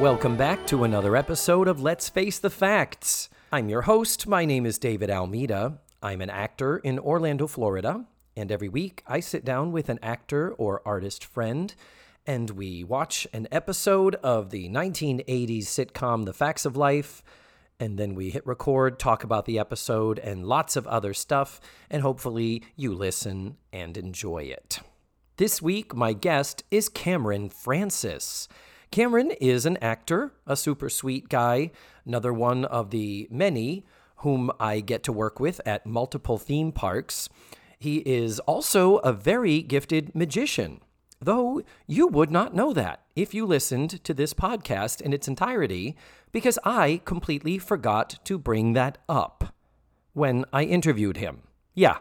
Welcome back to another episode of Let's Face the Facts. I'm your host. My name is David Almeida. I'm an actor in Orlando, Florida, and every week I sit down with an actor or artist friend and we watch an episode of the 1980s sitcom The Facts of Life, and then we hit record, talk about the episode, and lots of other stuff, and hopefully you listen and enjoy it. This week, my guest is Cameron Francis. Cameron is an actor, a super sweet guy, another one of the many whom I get to work with at multiple theme parks. He is also a very gifted magician, though you would not know that if you listened to this podcast in its entirety, because I completely forgot to bring that up when I interviewed him. Yeah,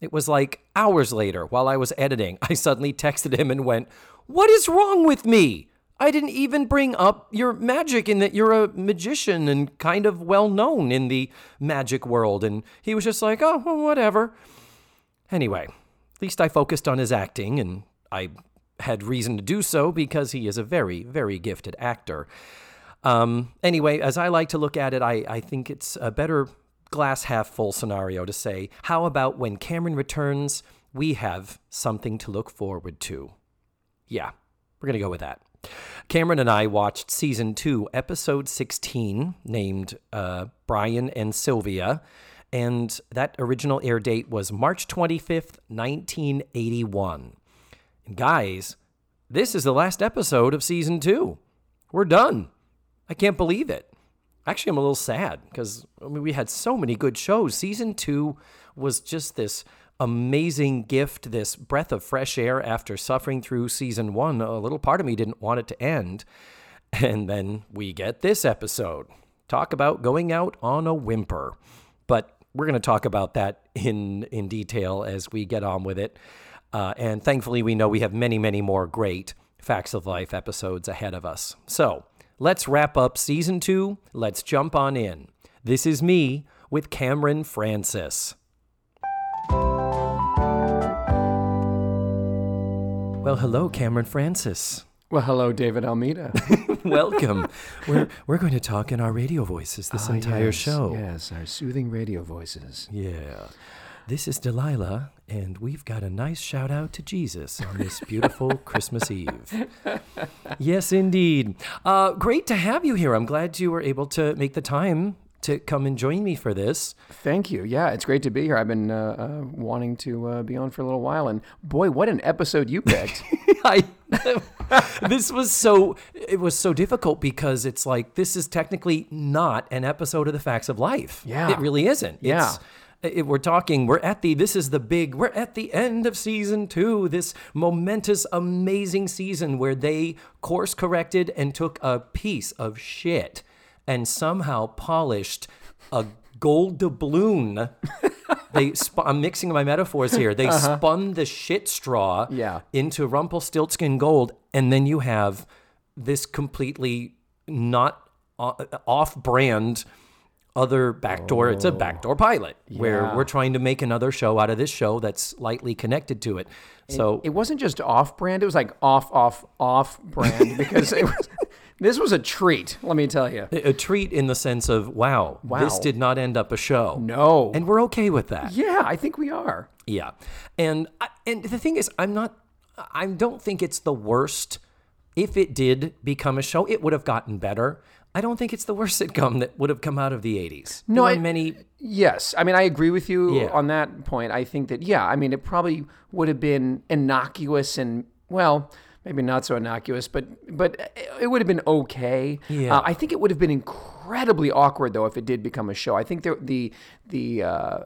it was like hours later while I was editing, I suddenly texted him and went, What is wrong with me? I didn't even bring up your magic in that you're a magician and kind of well known in the magic world. And he was just like, oh, well, whatever. Anyway, at least I focused on his acting, and I had reason to do so because he is a very, very gifted actor. Um, anyway, as I like to look at it, I, I think it's a better glass half full scenario to say, how about when Cameron returns, we have something to look forward to? Yeah, we're going to go with that. Cameron and I watched season two, episode 16, named uh, Brian and Sylvia. And that original air date was March 25th, 1981. And guys, this is the last episode of season two. We're done. I can't believe it. Actually, I'm a little sad because I mean, we had so many good shows. Season two was just this amazing gift, this breath of fresh air after suffering through season one. A little part of me didn't want it to end. And then we get this episode. Talk about going out on a whimper. But we're going to talk about that in, in detail as we get on with it. Uh, and thankfully, we know we have many, many more great Facts of Life episodes ahead of us. So let's wrap up season two. Let's jump on in. This is me with Cameron Francis. Well, hello, Cameron Francis. Well, hello, David Almeida. Welcome. we're we're going to talk in our radio voices this Ah, entire yes, show. Yes, our soothing radio voices. Yeah. This is Delilah, and we've got a nice shout out to Jesus on this beautiful Christmas Eve. Yes, indeed. Uh, great to have you here. I'm glad you were able to make the time to come and join me for this. Thank you. Yeah, it's great to be here. I've been uh, uh, wanting to uh, be on for a little while, and boy, what an episode you picked. I this was so it was so difficult because it's like this is technically not an episode of the facts of life. Yeah. It really isn't. Yeah. It's, it, we're talking we're at the this is the big we're at the end of season 2 this momentous amazing season where they course corrected and took a piece of shit and somehow polished a gold doubloon they sp- I'm mixing my metaphors here. They spun the shit straw Uh-huh. Yeah. into Rumpelstiltskin gold, and then you have this completely not uh, off-brand other backdoor. It's a backdoor pilot where Oh. We're trying to make another show out of this show that's lightly connected to it. So it wasn't just off brand, it was like off, off, off brand because it was, this was a treat, let me tell you. a treat in the sense of wow, this did not end up a show. No. and we're okay with that. yeah, I think we are. Yeah, and I, and the thing is, I'm not. I don't think it's the worst. If it did become a show, it would have gotten better. I don't think it's the worst sitcom that would have come out of the '80s. No, I- many. Yes, I mean I agree with you Yeah. on that point. I think that yeah, I mean it probably would have been innocuous and well, maybe not so innocuous, but but it would have been okay. Yeah. Uh, I think it would have been incredibly awkward though if it did become a show. I think the the the uh,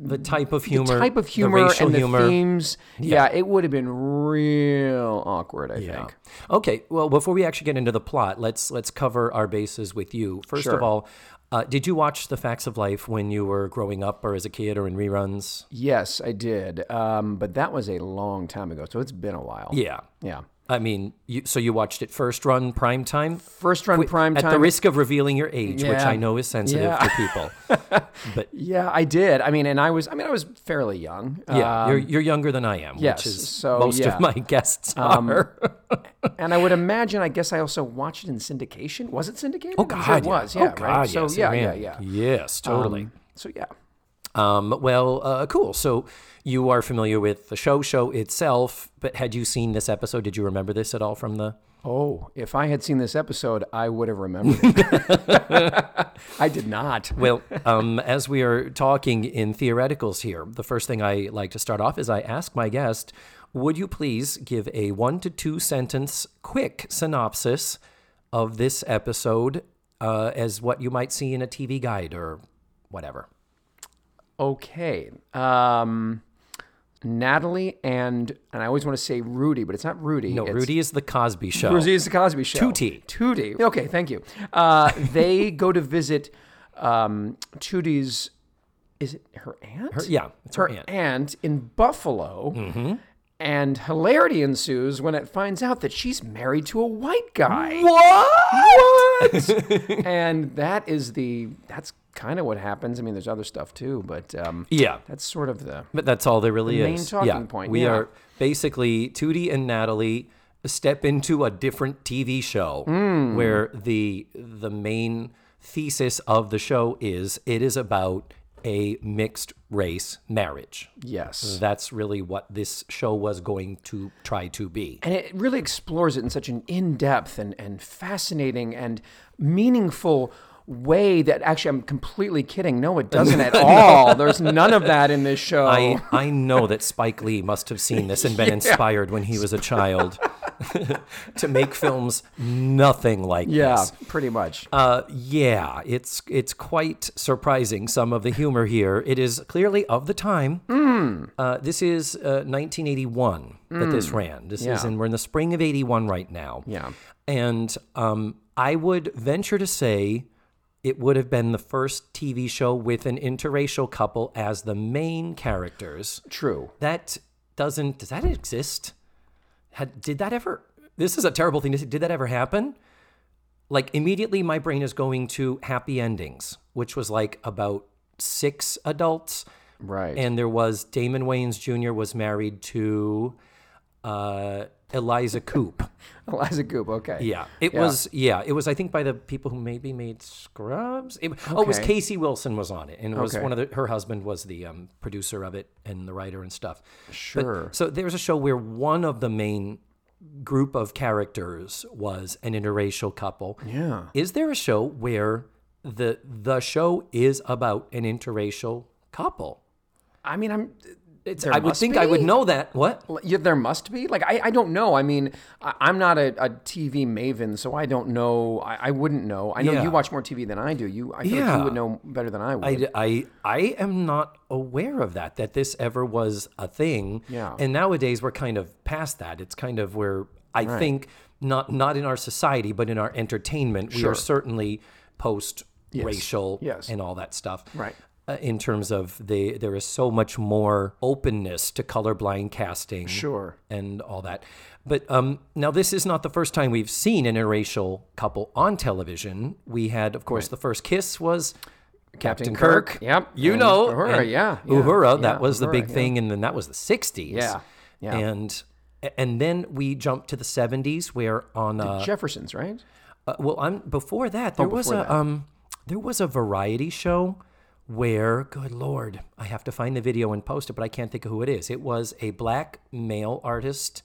The type of humor, type of the humor racial and the humor. themes, yeah. it would have been real awkward. I Yeah. think. Okay. Well, before we actually get into the plot, let's let's cover our bases with you. First of all, uh, did you watch The Facts of Life when you were growing up, or as a kid, or in reruns? Yes, I did, um, but that was a long time ago, so it's been a while. Yeah. yeah. I mean, you, so you watched it first run prime time? First run prime time. At the risk of revealing your age, which I know is sensitive Yeah. to people. but Yeah, I did. I mean, and I was. I mean, I was fairly young. yeah, Um, you're, you're younger than I am, yes, which is so, most yeah. of my guests are. and I would imagine, I guess I also watched it in syndication. Was it syndicated? Oh God, it was. yeah. Yeah, oh, God, right. So yes, yeah, yeah, yeah. Yes, totally. Um, so yeah. Um, well, uh, cool. So you are familiar with the show show itself, but had you seen this episode? Did you remember this at all from the? Oh, if I had seen this episode, I would have remembered it. I did not. Well, um, as we are talking in theoreticals here, the first thing I like to start off is I ask my guest, would you please give a one to two sentence quick synopsis of this episode uh, as what you might see in a TV guide or whatever? Okay. Um, Natalie and and I always want to say Rudy, but it's not Rudy. No, it's, Rudy is the Cosby Show. Rudy is the Cosby Show. Tootie. Tootie. Okay, thank you. Uh, they go to visit um, Tootie's. Is it her aunt? yeah, it's her her aunt. aunt in Buffalo. Mm-hmm. And hilarity ensues when it finds out that she's married to a white guy. What? What? and that is the that's kind of what happens. I mean, there's other stuff too, but um, yeah, that's sort of the but that's all there really The main is. talking yeah. point, We yeah. are basically Tootie and Natalie step into a different TV show Hmm. where the the main thesis of the show is it is about a mixed race marriage. yes. That's really what this show was going to try to be. and it really explores it in such an in-depth and, and fascinating and meaningful way that actually I'm completely kidding. No, it doesn't at all. There's none of that in this show. I, I know that Spike Lee must have seen this and been inspired when he was a child to make films nothing like yeah, this. Yeah, pretty much. Uh, yeah, it's it's quite surprising some of the humor here. It is clearly of the time. Uh, this is uh, 1981 that this ran. This is Yeah. in we're in the spring of 81 right now. Yeah. and um, I would venture to say it would have been the first TV show with an interracial couple as the main characters. True. That doesn't does that exist? Had did that ever? This is a terrible thing to say. Did that ever happen? Like immediately, my brain is going to Happy Endings, which was like about six adults, Right. and there was Damon Wayans Jr. was married to uh, Eliza Coupe. Eliza Goop. Okay. Yeah, it Yeah. was. Yeah, it was. I think by the people who maybe made Scrubs. It, Oh, it was Casey Wilson was on it, and it was Okay. one of the. Her husband was the um, producer of it and the writer and stuff. But- Sure. so there's a show where one of the main group of characters was an interracial couple. Yeah. Is there a show where the the show is about an interracial couple? I mean, I'm. It's, I would think I would know that. What? Yeah, there must be. Like, I, I don't know. I mean, I, I'm not a, a TV maven, so I don't know. I, I wouldn't know. I know Yeah. you watch more TV than I do. You, I feel like you would know better than I would. I, I, I am not aware of that, that this ever was a thing. Yeah. And nowadays we're kind of past that. It's kind of where I think not not in our society, but in our entertainment, we are certainly post racial Yes. and all that stuff. Right. Uh, in terms of the there is so much more openness to colorblind casting Sure. and all that. But um, now this is not the first time we've seen an interracial couple on television. We had, of course, the first kiss was Captain, Kirk. Yep. You And know, Uhura, yeah, yeah, Uhura. yeah, that was the Uhura, big yeah. thing, and then that was the '60s. Yeah, yeah. And and then we jumped to the '70s, where on uh, Jeffersons, right? uh, well, I'm before that there was Oh, before a that. um there was a variety show where good lord, I have to find the video and post it, but I can't think of who it is. It was a black male artist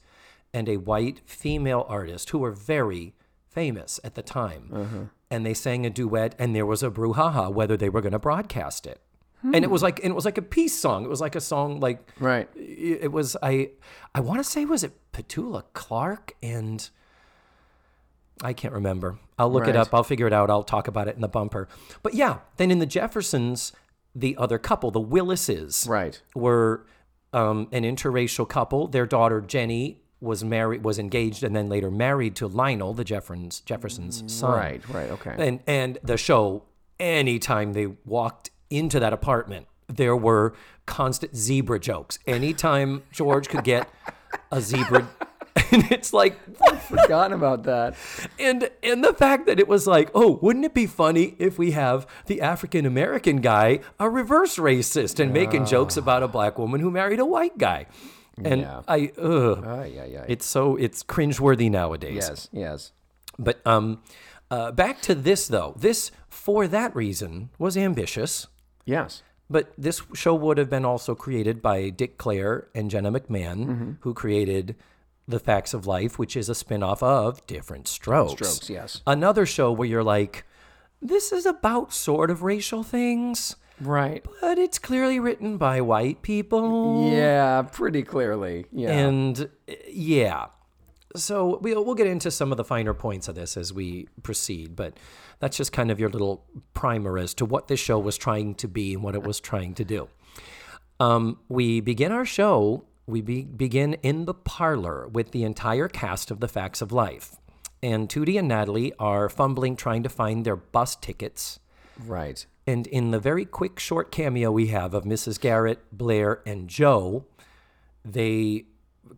and a white female artist who were very famous at the time. Uh-huh. And they sang a duet and there was a brouhaha whether they were going to broadcast it. And it was like and it was like a peace song. It was like a song like Right. it it was I I want to say was it Petula Clark and I can't remember. I'll look it up. I'll figure it out. I'll talk about it in the bumper. But yeah, then in the Jeffersons, the other couple, the Willises, Right. were um, an interracial couple. Their daughter Jenny was married, was engaged, and then later married to Lionel, the Jeffersons Jeffersons son. Right. Right. Okay. And and the show, anytime they walked into that apartment, there were constant zebra jokes. Anytime George could get a zebra, and it's like, Forgotten about that. and and the fact that it was like, oh, wouldn't it be funny if we have the African American guy a reverse racist and making jokes about a black woman who married a white guy? And Yeah. I, ugh, Ay, ay, ay. it's so it's cringeworthy nowadays. yes, yes. But um, uh, back to this though. This, for that reason, was ambitious. Yes. But this show would have been also created by Dick Clair and Jenna McMahon, who created The Facts of Life, which is a spin-off of Diff'rent Strokes. Strokes, yes. Another show where you're like, this is about sort of racial things, Right. but it's clearly written by white people. Yeah, pretty clearly. Yeah. And yeah. So we'll, we'll get into some of the finer points of this as we proceed, but that's just kind of your little primer as to what this show was trying to be and what it was trying to do. Um, we begin our show, we be, begin in the parlor with the entire cast of The Facts of Life. And Tootie and Natalie are fumbling trying to find their bus tickets. right. And in the very quick, short cameo we have of Mrs. Garrett, Blair, and Joe, they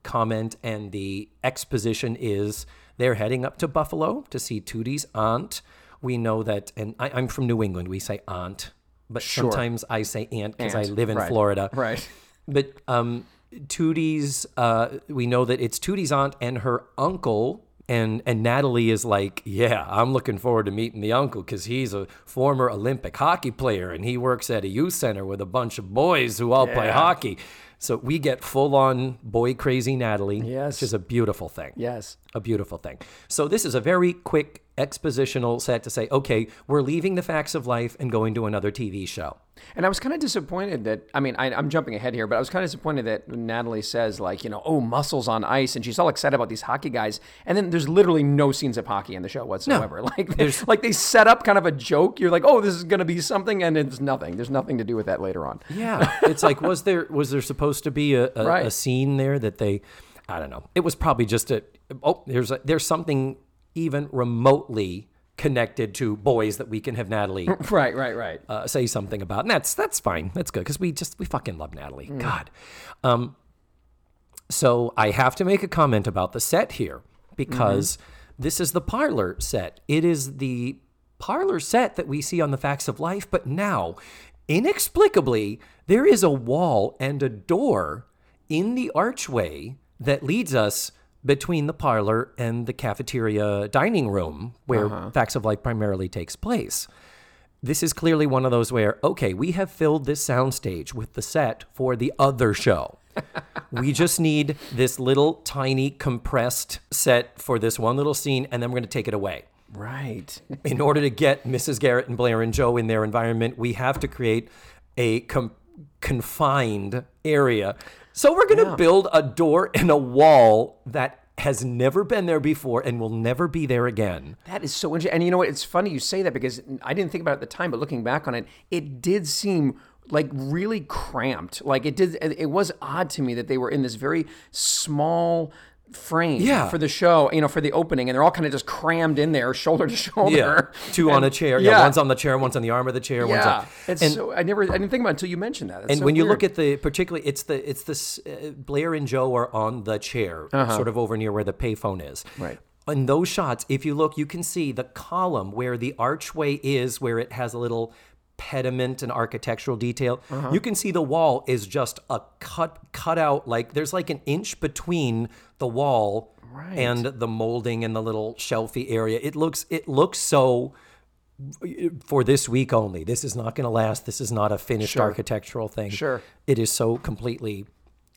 comment, and the exposition is they're heading up to Buffalo to see Tootie's aunt. We know that, and I, I'm from New England, we say aunt, but sometimes I say aunt because I live in right, Florida. right. But um, Tootie's, uh, we know that it's Tootie's aunt and her uncle. And, and Natalie is like, yeah, I'm looking forward to meeting the uncle because he's a former Olympic hockey player and he works at a youth center with a bunch of boys who all play hockey. So we get full on boy crazy Natalie, Yes. which is a beautiful thing Yes. a beautiful thing. So this is a very quick expositional set to say, okay, we're leaving the facts of life and going to another TV show. And I was kind of disappointed that, I mean, I, I'm jumping ahead here, but I was kind of disappointed that Natalie says, like, you know, oh, muscles on ice. And she's all excited about these hockey guys. And then there's literally no scenes of hockey in the show whatsoever. Like, there's- like they set up kind of a joke. You're like, oh, this is going to be something. And it's nothing. There's nothing to do with that later on. Yeah, it's like was there was there supposed to be a, a, Right. a scene there that they, I don't know. It was probably just a oh there's a, there's something even remotely connected to boys that we can have Natalie Right, right, right. uh, say something about, and that's that's fine. That's good because we just we fucking love Natalie. God. Um, so I have to make a comment about the set here because this is the parlor set. It is the parlor set that we see on the Facts of Life, but now, inexplicably, there is a wall and a door in the archway that leads us between the parlor and the cafeteria dining room where uh-huh. Facts of Life primarily takes place this is clearly one of those where, okay, we have filled this soundstage with the set for the other show. we just need this little tiny compressed set for this one little scene, and then we're going to take it away. Right. In order to get Mrs. Garrett and Blair and Joe in their environment, we have to create a com- confined area. So we're going to build a door and a wall that has never been there before and will never be there again. That is so interesting. And you know what? It's funny you say that because I didn't think about it at the time, but looking back on it, it did seem like really cramped. Like it did. It was odd to me that they were in this very small frame Yeah. for the show, you know, for the opening, and they're all kind of just crammed in there, shoulder to shoulder. Yeah, two on a chair. Yeah, yeah. one's on the chair, one's on the arm of the chair. One's Yeah, on, it's and so I never I didn't think about it until you mentioned that. It's and so when you look at the particularly, it's the it's this uh, Blair and Joe are on the chair, sort of over near where the payphone is. Uh-huh. Right. In those shots, if you look, you can see the column where the archway is, where it has a little pediment and architectural detail. Uh-huh. You can see the wall is just a cut cut out like there's like an inch between the wall Right. and the molding and the little shelfy area. It looks it looks so for this week only. This is not going to last. This is not a finished architectural thing. Sure. It is so completely.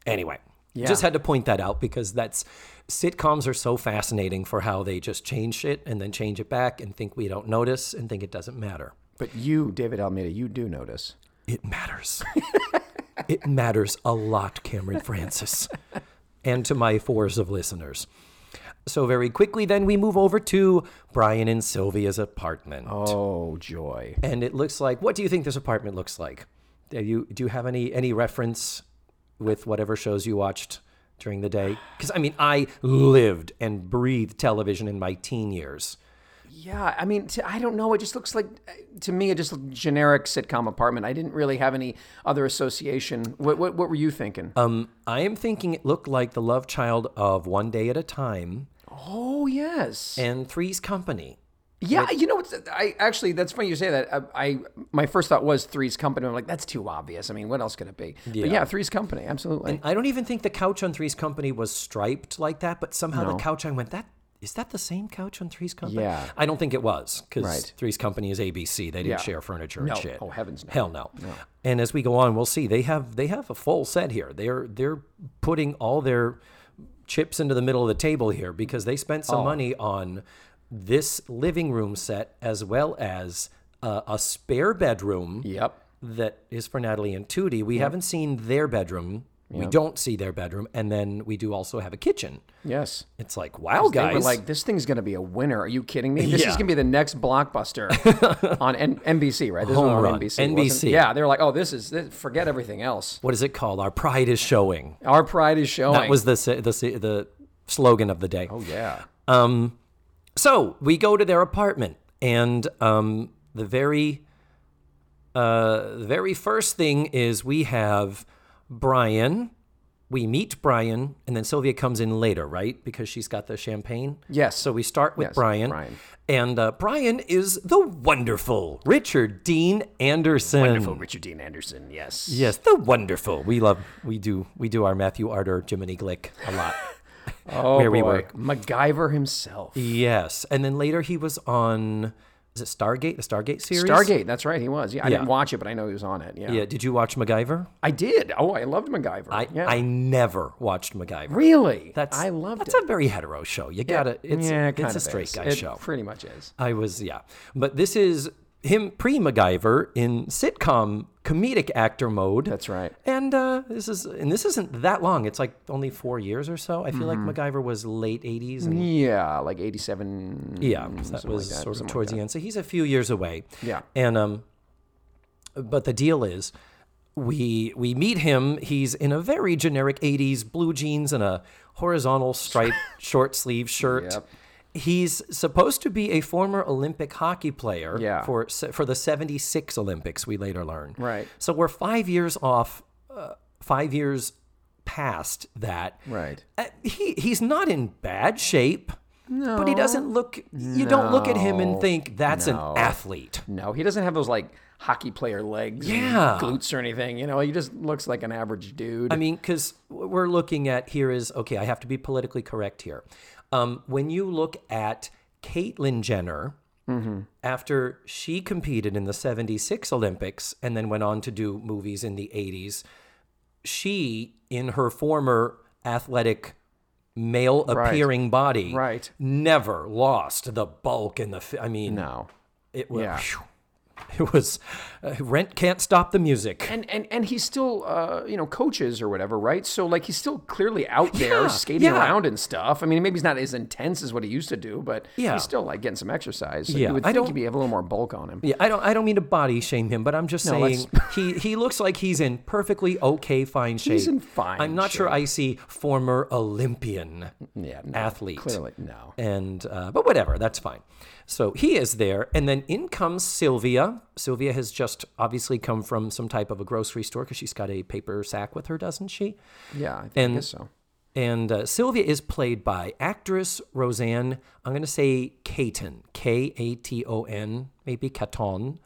Anyway, Yeah. just had to point that out because that's sitcoms are so fascinating for how they just change it and then change it back and think we don't notice and think it doesn't matter. but you, David Almeida, you do notice. It matters. it matters a lot, Cameron Francis, and to my fours of listeners. So very quickly, then we move over to Brian and Sylvia's apartment. Oh joy! and it looks like what do you think this apartment looks like do you do you have any any reference with whatever shows you watched during the day because i mean i lived and breathed television in my teen years Yeah, I mean, to, I don't know. It just looks like to me, it just looked generic sitcom apartment. I didn't really have any other association. What what, what were you thinking? um i am thinking it looked like the love child of one day at a time oh yes, and three's company Yeah, you know, what's, I actually that's funny you say that. I, I my first thought was Three's Company. I'm like, that's too obvious. I mean, what else could it be? But yeah, Three's Company, absolutely. I don't even think the couch on Three's Company was striped like that, but somehow the couch I went that is that the same couch on Three's Company? Yeah. I don't think it was because Right. Three's Company is ABC. They didn't Yeah. share furniture No. and shit. Oh, heavens no. Hell no. And as we go on, we'll see they have they have a full set here. They're they're putting all their chips into the middle of the table here because they spent Oh. some money on this living room set as well as uh, a spare bedroom yep. that is for Natalie and Tootie. We haven't seen their bedroom. We don't see their bedroom, and then we do also have a kitchen. Yes. It's like, wow, They guys! were like, this thing's going to be a winner. Are you kidding me? This Yeah. is going to be the next blockbuster on N- NBC, right? This Home is on run. NBC. NBC. Yeah, they were like, oh, this is this, forget everything else. what is it called? Our pride is showing. Our pride is showing. That was the the the slogan of the day. Oh yeah. Um, so we go to their apartment, and um, the very, uh, the very first thing is we have Brian. We meet Brian, and then Sylvia comes in later, right? Because she's got the champagne. Yes. So we start with Yes, Brian, Brian. and uh, Brian is the wonderful Richard Dean Anderson. Wonderful Richard Dean Anderson. Yes. Yes, the wonderful. We love. We do. We do our Martin Short, Jiminy Glick a lot. Oh where we boy. work. MacGyver himself. Yes, and then later he was on. Is it Stargate? The Stargate series. Stargate. That's right. He was. Yeah. I Yeah. didn't watch it, but I know he was on it. Yeah. Yeah. Did you watch MacGyver? I did. Oh, I loved MacGyver. I yeah. I never watched MacGyver. really. That's I loved That's it. a very hetero show. You gotta. It's yeah, it it's kind a straight is. guy It show. Pretty much is. I was yeah, but this is him pre MacGyver in sitcom comedic actor mode. That's right. And uh, this is and this isn't that long. It's like only four years or so. I feel Mm-hmm. like MacGyver was late '80s, Yeah, like eighty-seven. yeah, that was like that, sort of something like towards the end. So he's a few years away. Yeah. And um, but the deal is, we we meet him. He's in a very generic '80s blue jeans and a horizontal striped short sleeve shirt. Yep. He's supposed to be a former Olympic hockey player Yeah. for for the '76 Olympics. We later learn. Right. So we're five years off, uh, five years past that. Right. Uh, he he's not in bad shape. No. But he doesn't look. You don't look at him and think that's No. an athlete. No, he doesn't have those like hockey player legs, Yeah. glutes or anything. You know, he just looks like an average dude. I mean, because we're looking at here is okay. I have to be politically correct here. Um, when you look at Caitlyn Jenner, after she competed in the '76 Olympics and then went on to do movies in the '80s, she, in her former athletic male appearing body, Right. never lost the bulk and the. I mean, no. it was. Yeah. It was uh, rent can't stop the music. And and and he still uh, you know coaches or whatever, right? So like he's still clearly out there Yeah, skating yeah. around and stuff. I mean, maybe he's not as intense as what he used to do, but Yeah. he's still like getting some exercise. So Yeah, you would I think don't- he'd be have a little more bulk on him. Yeah, I don't. I don't mean to body shame him, but I'm just No, saying he he looks like he's in perfectly okay, fine shape. He's in fine I'm not sure. I see former Olympian Yeah, no, athlete. Clearly, no. And uh, but whatever, that's fine. So he is there, and then in comes Sylvia. Sylvia has just obviously come from some type of a grocery store because she's got a paper sack with her, doesn't she? Yeah, I, think, And- so. And uh, Sylvia is played by actress Rosanne. I'm going to say Katon, K A T O N, maybe Katon,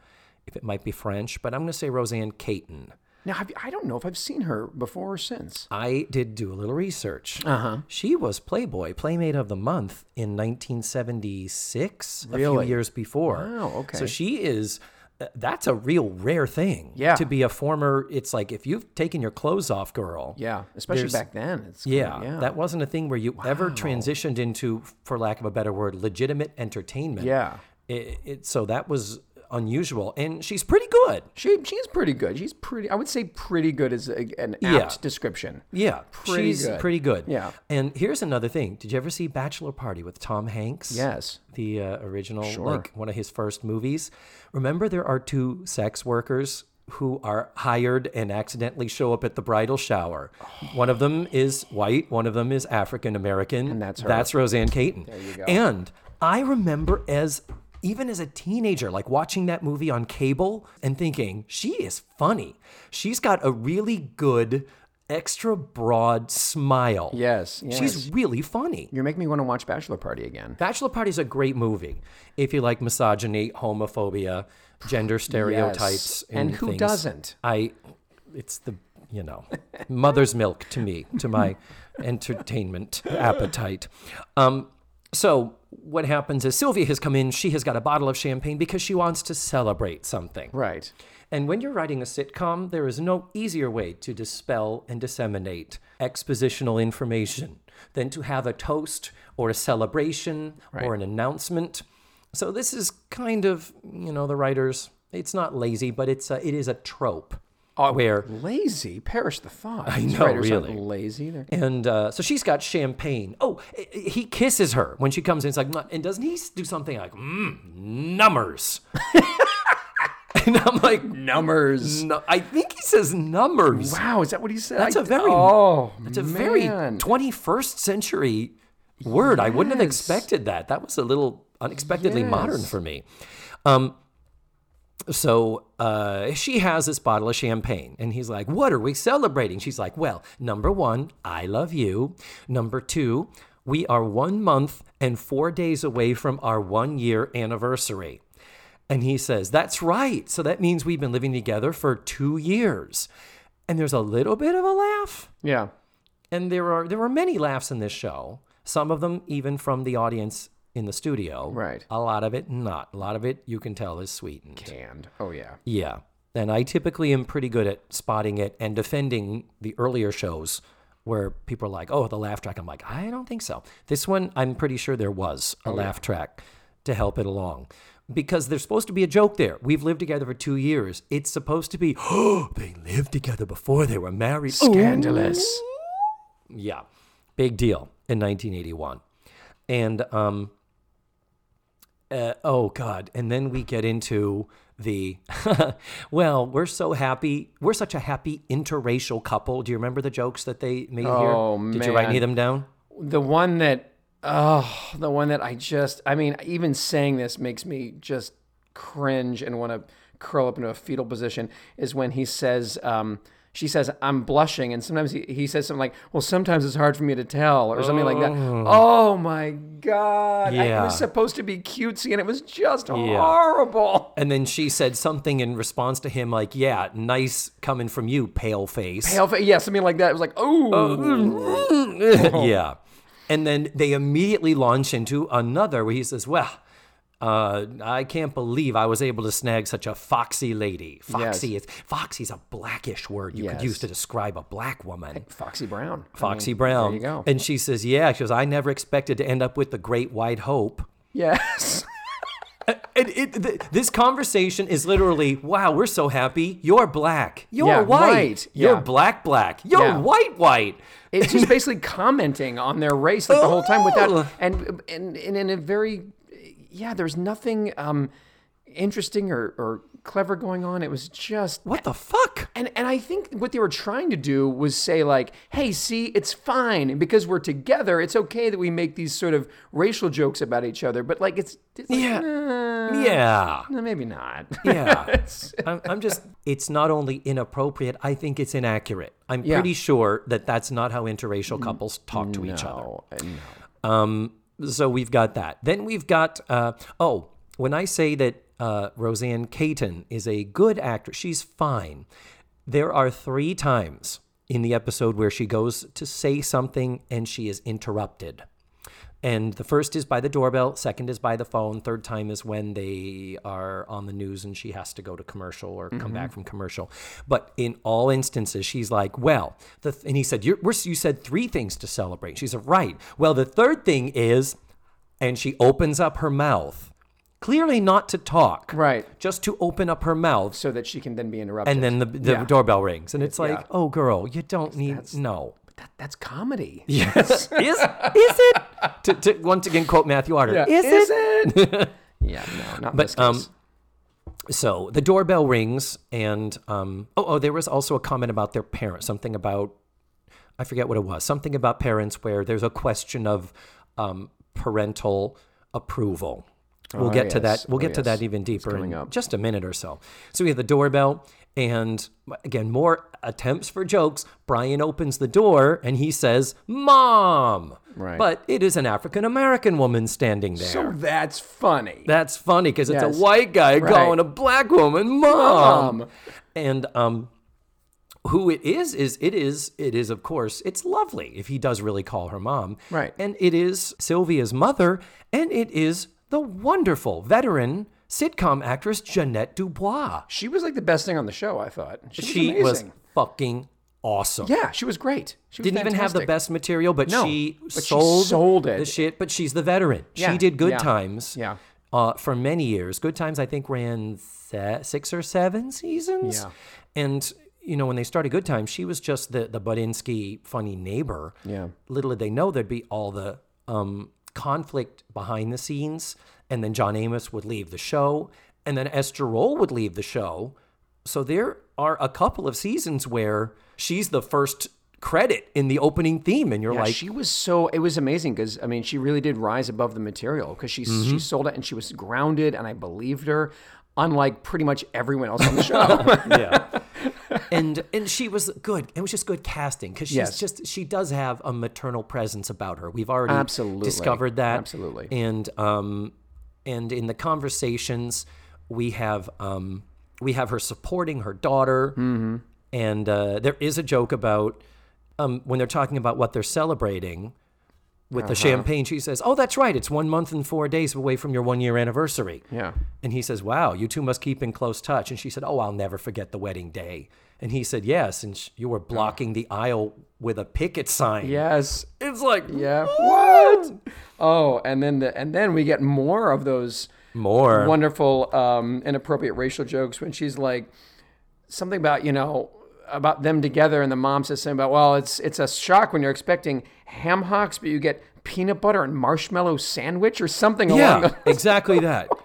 if it might be French, but I'm going to say Rosanne Katon. Now have you, I don't know if I've seen her before or since. I did do a little research. Uh huh. She was Playboy Playmate of the Month in 1976, really? a few years before. Wow, okay. So she is. uh, That's a real rare thing. Yeah. To be a former, it's like if you've taken your clothes off, girl. Yeah, especially back then. It's Yeah, yeah. that wasn't a thing where you ever transitioned into, for lack of a better word, legitimate entertainment. yeah. It, it, so that was unusual, and she's pretty good. She she's pretty good. She's pretty. I would say pretty good is a, an apt Yeah. description. Yeah, Pretty she's good. pretty good. Yeah. And here's another thing: Did you ever see Bachelor Party with Tom Hanks? Yes. the uh, original, Sure. like one of his first movies. Remember, there are two sex workers who are hired and accidentally show up at the bridal shower. One of them is white, one of them is African American. And that's her. That's Rosanne Katon. There you go. And I remember as even as a teenager, like watching that movie on cable and thinking, she is funny. She's got a really good extra broad smile. Yes, yes. She's really funny. You're making me want to watch Bachelor Party again. Bachelor Party is a great movie if you like misogyny, homophobia, gender stereotypes, And who things. doesn't? I, it's the you know, mother's milk to me, to my entertainment appetite. Um, so what happens is Sylvia has come in. She has got a bottle of champagne because she wants to celebrate something. Right. And when you're writing a sitcom, there is no easier way to dispel and disseminate expositional information than to have a toast or a celebration or an announcement. So this is kind of, you know, the writers. It's not lazy, but it's a, it is a trope where Lazy, perish the thought. I know, really. lazy. They're... and uh, so she's got champagne. Oh, i- i- he kisses her when she comes in. It's like, and doesn't he do something like, mm, numbers? and I'm like, Numbers. no, I think he says numbers. Wow, is that what he said? That's a a very- oh, It's a very 21st century word. I wouldn't have expected that. That was a little unexpectedly modern for me. Um, so uh, she has this bottle of champagne, and he's like, What are we celebrating? She's like, Well, number one, I love you. Number two, we are one month and four days away from our one year anniversary. And he says, That's right. So that means we've been living together for two years. And there's a little bit of a laugh Yeah. and there are there were many laughs in this show. Some of them even from the audience in the studio. Right. A lot of it not. A lot of it you can tell is sweetened. Canned. Oh yeah. Yeah. And I typically am pretty good at spotting it and defending the earlier shows where people are like, "Oh, the laugh track." I'm like, "I don't think so." This one, I'm pretty sure there was a laugh track to help it along. Because there's supposed to be a joke there. We've lived together for two years. It's supposed to be, oh, they lived together before they were married. Scandalous. Yeah, big deal in 1981. And um, uh, oh god, and then we get into the well, we're so happy. We're such a happy interracial couple. Do you remember the jokes that they made Oh, here? Did you write any of them down? The one that, oh, the one that I just, I mean, even saying this makes me just cringe and want to curl up into a fetal position is when he says, um, she says, I'm blushing. And sometimes he, he says something like, well, sometimes it's hard for me to tell or something like that. Oh, oh my God. I- it Yeah. was supposed to be cutesy and it was just horrible. And then she said something in response to him, like, "Yeah, nice coming from you, pale face." Pale fa- yeah, something like that. It was like, oh, yeah. And then they immediately launch into another where he says, Well, uh, I can't believe I was able to snag such a foxy lady. Foxy is foxy's a blackish word you could use to describe a black woman. Foxy Brown. I Foxy mean, Brown. There you go. And she says, Yeah, she goes, I never expected to end up with the great white hope. yes. And it, th- this conversation is literally, wow, we're so happy. You're black. You're Yeah, white. white. You're Yeah. black, black. You're Yeah. white, white. It's just basically commenting on their race like the whole time Oh. without and and, and in a very yeah, there's nothing um interesting or, or clever going on. It was just What the fuck? and and I think what they were trying to do was say like, "Hey, see, it's fine because we're together. It's okay that we make these sort of racial jokes about each other." But like, it's, it's like, Yeah. nah, Yeah. nah, maybe not. Yeah. I'm, I'm just, it's not only inappropriate, I think it's inaccurate. I'm Yeah. pretty sure that that's not how interracial couples talk to each other. no, no. Um, so we've got that. Then we've got, uh, oh, when I say that uh, Rosanne Katon is a good actress, she's fine. There are three times in the episode where she goes to say something and she is interrupted. And the first is by the doorbell, second is by the phone, third time is when they are on the news and she has to go to commercial or come back mm-hmm. from commercial. But in all instances, she's like, "Well," the th- and he said, You're, we're, "You said three things to celebrate." She said, "Right. Well, the third thing is," and she opens up her mouth, clearly not to talk, Right. Just to open up her mouth, So that she can then be interrupted. and then the, the Yeah. doorbell rings, and it's like, Yeah. "Oh, girl, you don't need no." That, that's comedy. Yes. is, is it? To, to once again quote Martin Short. Yeah. Is, Is it? Yeah, no, not in But, this case. um, So the doorbell rings, and um, oh, oh, there was also a comment about their parents. Something about I forget what it was. Something about parents where there's a question of um, parental approval. We'll Oh, get to that. We'll Oh, get to that even deeper in up. just a minute or so. So we have the doorbell, And again, more attempts for jokes. Brian opens the door and he says, Mom. Right. But it is an African American woman standing there. So that's funny. That's funny because it's Yes. a white guy Right. calling a black woman mom. Mom. And um who it is is it is it is of course it's lovely if he does really call her mom. Right. And it is Sylvia's mother and it is the wonderful veteran sitcom actress Ja'Net DuBois. she was like the best thing on the show, I thought. She was She was amazing. fucking awesome. Yeah, she was great. She was Didn't even have the best material, but No, she but she sold, sold it. the shit. But she's the veteran. Yeah, She did Good yeah, Times. yeah. Uh, for many years. Good Times, I think, ran six or seven seasons. Yeah. And you know, when they started Good Times, she was just the the Budinsky funny neighbor. Yeah. Little did they know there'd be all the um, conflict behind the scenes, and then John Amos would leave the show, and then Esther Rolle would leave the show. So there are a couple of seasons where she's the first credit in the opening theme, and you're Yeah, like, she was so it was amazing because I mean she really did rise above the material because she Mm-hmm. she sold it and she was grounded and I believed her, unlike pretty much everyone else on the show. yeah. and and she was good. It was just good casting because she's Yes. just she does have a maternal presence about her. We've already Absolutely. discovered that. Absolutely. And um and in the conversations we have um we have her supporting her daughter. Mm-hmm. And uh, there is a joke about um when they're talking about what they're celebrating with Uh-huh. the champagne, she says, "Oh, that's right. It's one month and four days away from your one year anniversary." yeah. And he says, Wow, you two must keep in close touch. And she said, Oh, I'll never forget the wedding day. And he said, Yes. And sh- you were blocking the aisle with a picket sign. Yes. It's like, Yeah. What? Oh, and then the and then we get more of those More. wonderful um, inappropriate racial jokes when she's like something about you know about them together and the mom says something about well it's it's a shock when you're expecting ham hocks but you get peanut butter and marshmallow sandwich or something along Yeah, exactly that.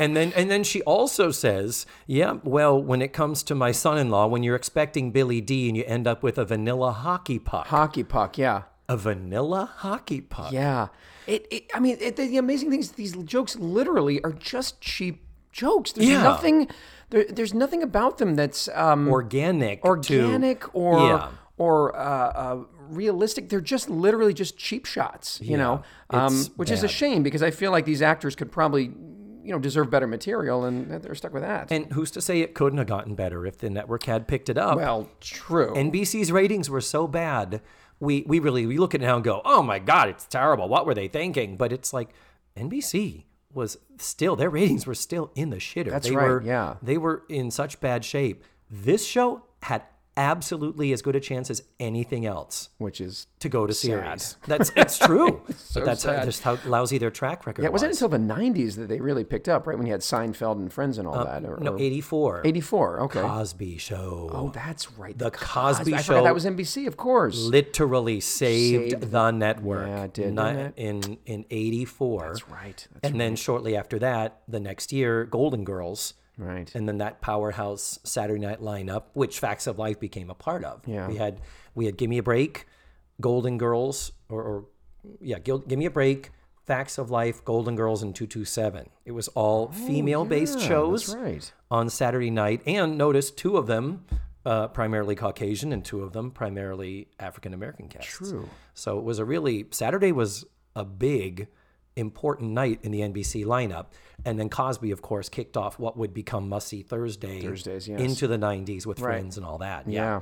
And then and then she also says, Yeah, well, when it comes to my son in law, when you're expecting Billy Dee and you end up with a vanilla hockey puck. hockey puck yeah a vanilla hockey puck. yeah it, it i mean it, the amazing thing is these jokes literally are just cheap jokes there's Yeah. nothing there, there's nothing about them that's um Organic. to- organic or Yeah. or uh, uh, realistic. They're just literally just cheap shots, you know, um, which is a shame because I feel like these actors could probably, you know, deserve better material, and they're stuck with that. And who's to say it couldn't have gotten better if the network had picked it up? well, true. NBC's ratings were so bad. We we really we look at it now and go, oh my god, it's terrible. What were they thinking? But it's like NBC was still their ratings were still in the shitter. That's they right, Were, yeah. they were in such bad shape. This show had absolutely as good a chance as anything else which is to go to series. That's it's true. but that's how, just how lousy their track record yeah. It was. wasn't until the '90s that they really picked up, right? When you had Seinfeld and Friends and all um, that. Or, no, 84. '84. Okay. Cosby Show. oh, that's right. The Cosby I Show that was NBC, of course. literally saved, Saved the network. Yeah, it did, didn't in in 84. That's right. That's And then shortly after that, the next year, Golden Girls. Right. And then that powerhouse Saturday night lineup, which Facts of Life became a part of. Yeah. We had we had Gimme a Break, Golden Girls, or, or yeah, Give Me a Break, Facts of Life, Golden Girls, and 227. It was all female based Oh, Yeah, shows right. on Saturday night, and notice two of them uh, primarily Caucasian and two of them primarily African American casts. True. So it was a really Saturday was a big, important night in the NBC lineup, and then Cosby, of course, kicked off what would become Must See Thursday Thursdays, yes. into the '90s with Friends and all that. Yeah. Yeah.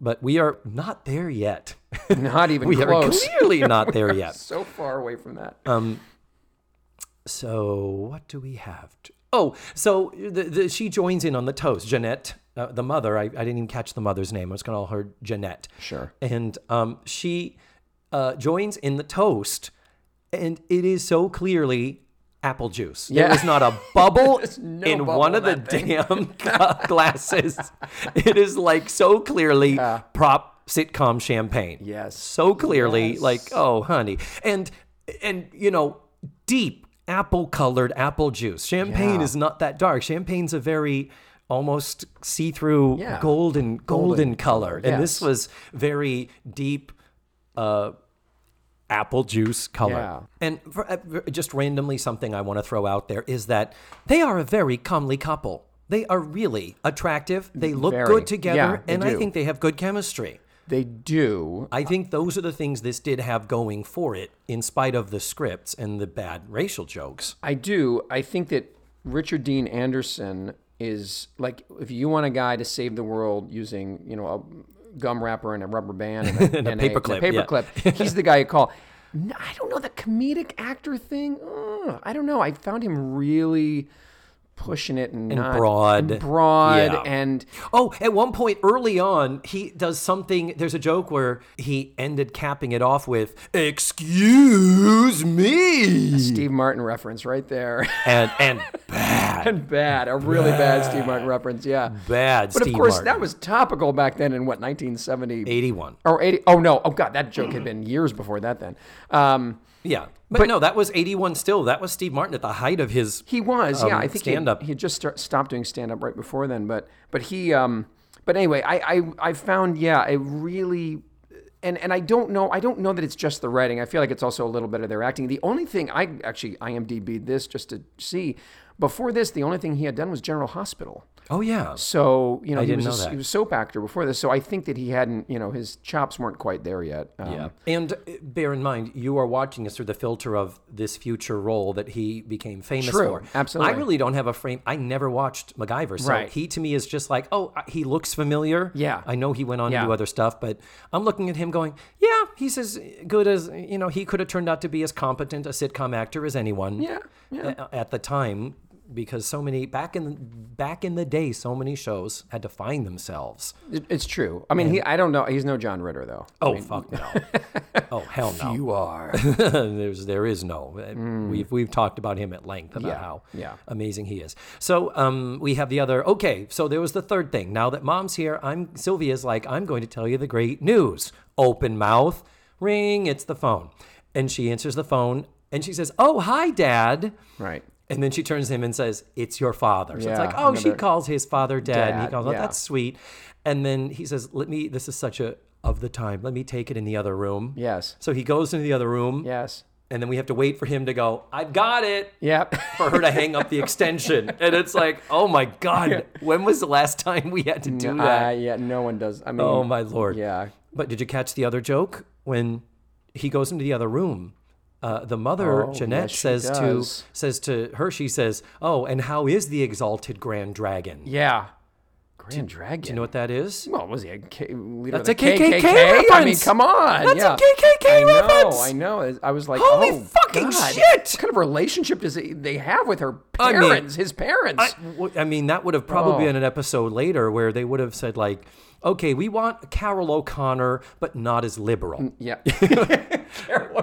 but we are not there yet. Not even we close. are clearly not there yet. so far away from that. Um, So what do we have? to- Oh, so the, the, she joins in on the toast. Jeanette, uh, the mother. I, I didn't even catch the mother's name. I was going to call her Jeanette. Sure. And um, she uh, joins in the toast, and it is so clearly apple juice. There Yeah. is not a bubble no in bubble one of the thing. damn glasses. it is like so clearly prop sitcom champagne. Yes. So clearly, Yes. like, oh, honey. And, and, you know, deep apple colored apple juice. Champagne Yeah. is not that dark. Champagne's a very almost see through Yeah. golden, golden, color. And this was very deep uh, apple juice color. Yeah. And for, uh, just randomly, something I want to throw out there is that they are a very comely couple. They are really attractive. They look Very. good together, Yeah, and I think they have good chemistry. They do. I think those are the things this did have going for it, in spite of the scripts and the bad racial jokes. I do. I think that Richard Dean Anderson is like if you want a guy to save the world using you know a gum wrapper and a rubber band and a, And a and paperclip, a, yeah. paperclip, he's the guy you call. I don't know the comedic actor thing. uh, I don't know. I found him really pushing it and, not- broad. and broad, Yeah. and Oh, at one point early on, he does something. There's a joke where he ended capping it off with, Excuse me. Steve Martin reference right there, And, and bad, and bad, a really bad Steve Martin reference. Yeah, bad but Steve of course Martin. that was topical back then in what 1970. 81. Or 80. Oh, no. Oh, God. That joke had been years before that then. Um, Yeah. But, no, that was 81 still. That was Steve Martin at the height of his. he was. yeah. I think he stand-up. he had just start, stopped doing stand up right before then. But, but he, um, but anyway, I, I, I found, yeah, I really, and, and I don't know, I don't know that it's just the writing. I feel like it's also a little bit of their acting. The only thing I actually IMDb'd this just to see before this, the only thing he had done was General Hospital. Oh, yeah. So you know, he was know a, he was a soap actor before this. So I think that he hadn't, you know, his chops weren't quite there yet. Um, Yeah. And uh, bear in mind, you are watching this through the filter of this future role that he became famous True. for. Absolutely. I really don't have a frame. I never watched MacGyver. So Right. he to me is just like, oh, he looks familiar. Yeah. I know he went on Yeah. to do other stuff, but I'm looking at him going, yeah, he's as good as, you know, he could have turned out to be as competent a sitcom actor as anyone Yeah, yeah. at the time. Because so many back in back in the day, so many shows had to find themselves. It's true. I mean, he. I don't know. He's no John Ritter though. Oh fuck no! oh hell no! You are. There's there is no. We've we've talked about him at length about Yeah, how yeah. amazing he is. So um, we have the other. Okay, so there was the third thing. Now that mom's here, I'm Sylvia's like I'm going to tell you the great news. Open mouth, ring. It's the phone, and she answers the phone and she says, "Oh hi, Dad." right. And then she turns to him and says, "It's your father." So it's like, oh, she calls his father dad. and he Dad, calls, oh, yeah. that's sweet. And then he says, "Let me. This is such a of the time. Let me take it in the other room." Yes. So he goes into the other room, Yes. and then we have to wait for him to go. I've got it. Yep. For her to hang up the extension, and it's like, oh my god, when was the last time we had to do Uh, that? yeah. No one does. I mean. oh my lord. Yeah. But did you catch the other joke when he goes into the other room? Uh, the mother Oh, Ja'Net yes, says to says to her, she says, "Oh, and how is the exalted grand dragon? Yeah. Grand Dragon. Do you know what that is? Well, was he a K- leader That's of the a KKK I mean, come on. That's a. KKK I know, reference. I know. I was like, Holy oh, fucking God. shit. What kind of relationship does he, they have with her I mean, parents? his parents. I mean, that would have probably Oh. been an episode later where they would have said like, "Okay, we want Carroll O'Connor, but not as liberal." Mm, yeah.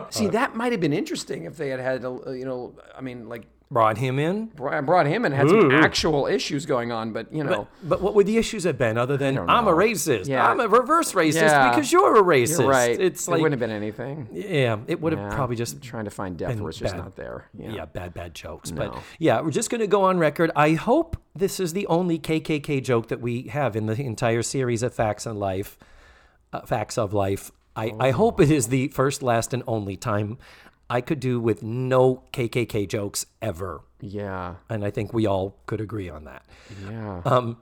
See, that might have been interesting if they had had, a, you know, I mean, like Brought him in. brought brought him in. had some actual issues going on, but you know, But what would the issues have been other than I'm a racist? Yeah. I'm a reverse racist Yeah. because you're a racist. you're right. It's like, it wouldn't have been anything. yeah, it would have Yeah. probably just trying to find depth where it's just not there. yeah. Yeah. bad, bad jokes. But yeah, we're just going to go on record. I hope this is the only KKK joke that we have in the entire series of Facts and Life, uh, Facts of Life. I, I hope it is the first, last, and only time I could do with no KKK jokes ever. Yeah. And I think we all could agree on that. Yeah. Um,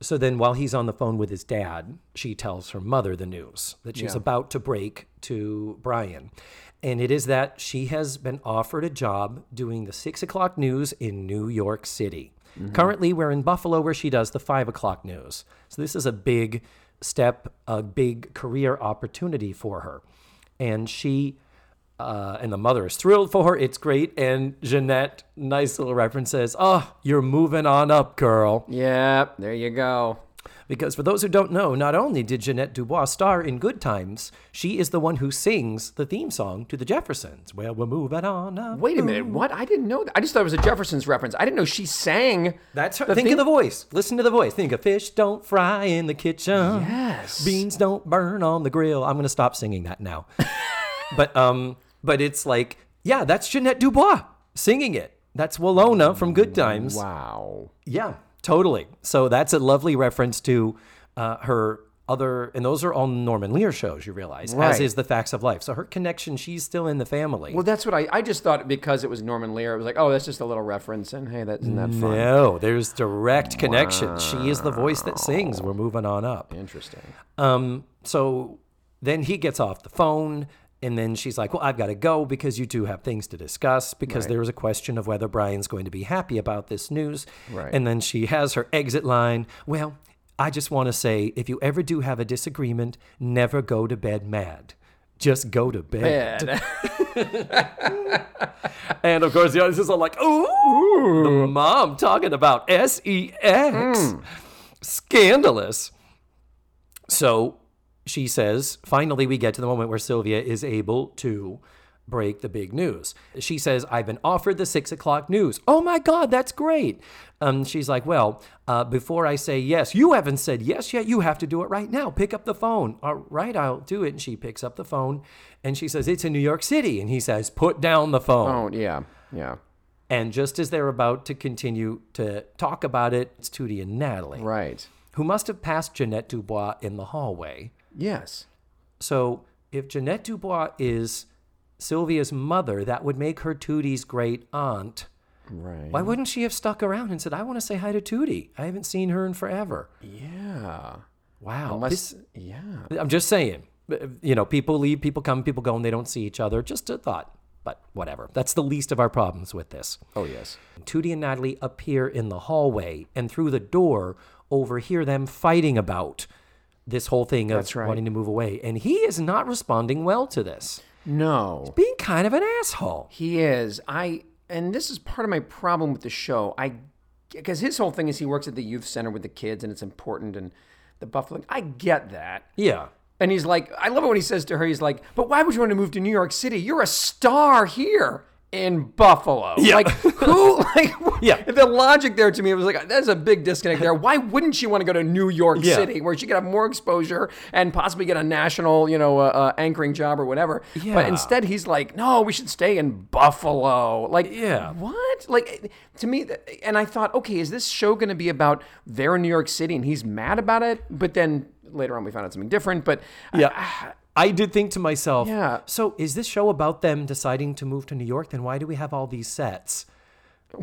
So then, while he's on the phone with his dad, she tells her mother the news that she's Yeah. about to break to Brian. And it is that she has been offered a job doing the six o'clock news in New York City. Currently, we're in Buffalo where she does the five o'clock news. So, this is a big step, a big career opportunity for her. And she uh, and the mother is thrilled for her. It's great. And Ja'Net, nice little reference, says, Oh, you're moving on up, girl. yeah. There you go. Because for those who don't know, not only did Ja'Net DuBois star in Good Times, she is the one who sings the theme song to the Jeffersons. Well, we're moving on up. Wait a minute. What? I didn't know that. I just thought it was a Jefferson's reference. I didn't know she sang. That's her. The Think theme- of the voice. Listen to the voice. Think of fish don't fry in the kitchen. Yes. Beans don't burn on the grill. I'm going to stop singing that now. but um, but it's like, yeah, that's Ja'Net DuBois singing it. That's Willona from Good Times. Wow. Yeah, totally. So that's a lovely reference to uh, her other, and those are all Norman Lear shows, you realize, as is The Facts of Life. So her connection, she's still in the family. Well, that's what I, I just thought because it was Norman Lear, it was like, oh, that's just a little reference, and hey, that isn't that fun? no, there's direct connection. She is the voice that sings. We're moving on up. Interesting. Um, so then he gets off the phone, and then she's like, Well, I've got to go because you two have things to discuss because there is a question of whether Brian's going to be happy about this news. Right. And then she has her exit line Well, I just want to say if you ever do have a disagreement, never go to bed mad. Just go to bed. And of course, the audience is all like, Ooh, the mom talking about sex. Mm. Scandalous. So she says, finally, we get to the moment where Sylvia is able to break the big news. She says, I've been offered the six o'clock news. Oh my God, that's great. Um, she's like, Well, uh, before I say yes, you haven't said yes yet. You have to do it right now. Pick up the phone. All right, I'll do it. And she picks up the phone and she says, It's in New York City. And he says, Put down the phone. oh, yeah, yeah. And just as they're about to continue to talk about it, it's Tootie and Natalie, Right. who must have passed Ja'Net DuBois in the hallway. Yes. So if Ja'Net DuBois is Sylvia's mother, that would make her Tootie's great aunt. Right. Why wouldn't she have stuck around and said, I want to say hi to Tootie? I haven't seen her in forever. Yeah. Wow. Unless, this- yeah. I'm just saying, uh, you know, people leave, people come, people go, and they don't see each other. Just a thought. But whatever. That's the least of our problems with this. Oh, yes. Tootie and Natalie appear in the hallway and through the door overhear them fighting about this whole thing of That's right. wanting to move away. And he is not responding well to this. No. Being kind of an asshole. He is. I and this is part of my problem with the show. I because his whole thing is he works at the youth center with the kids and it's important and the Buffalo. I get that. Yeah. And he's like, I love it when he says to her, he's like, but why would you want to move to New York City? You're a star here in Buffalo. Yeah. Like, who, like, Yeah. the logic there to me was like, there's a big disconnect there. Why wouldn't she want to go to New York Yeah. City where she could have more exposure and possibly get a national, you know, uh, uh, anchoring job or whatever? Yeah. But instead, he's like, no, we should stay in Buffalo. Like, Yeah. what? Like, to me, and I thought, okay, is this show going to be about they're in New York City and he's mad about it? But then later on, we found out something different. But Yeah. I did think to myself, Yeah. so is this show about them deciding to move to New York? Then why do we have all these sets?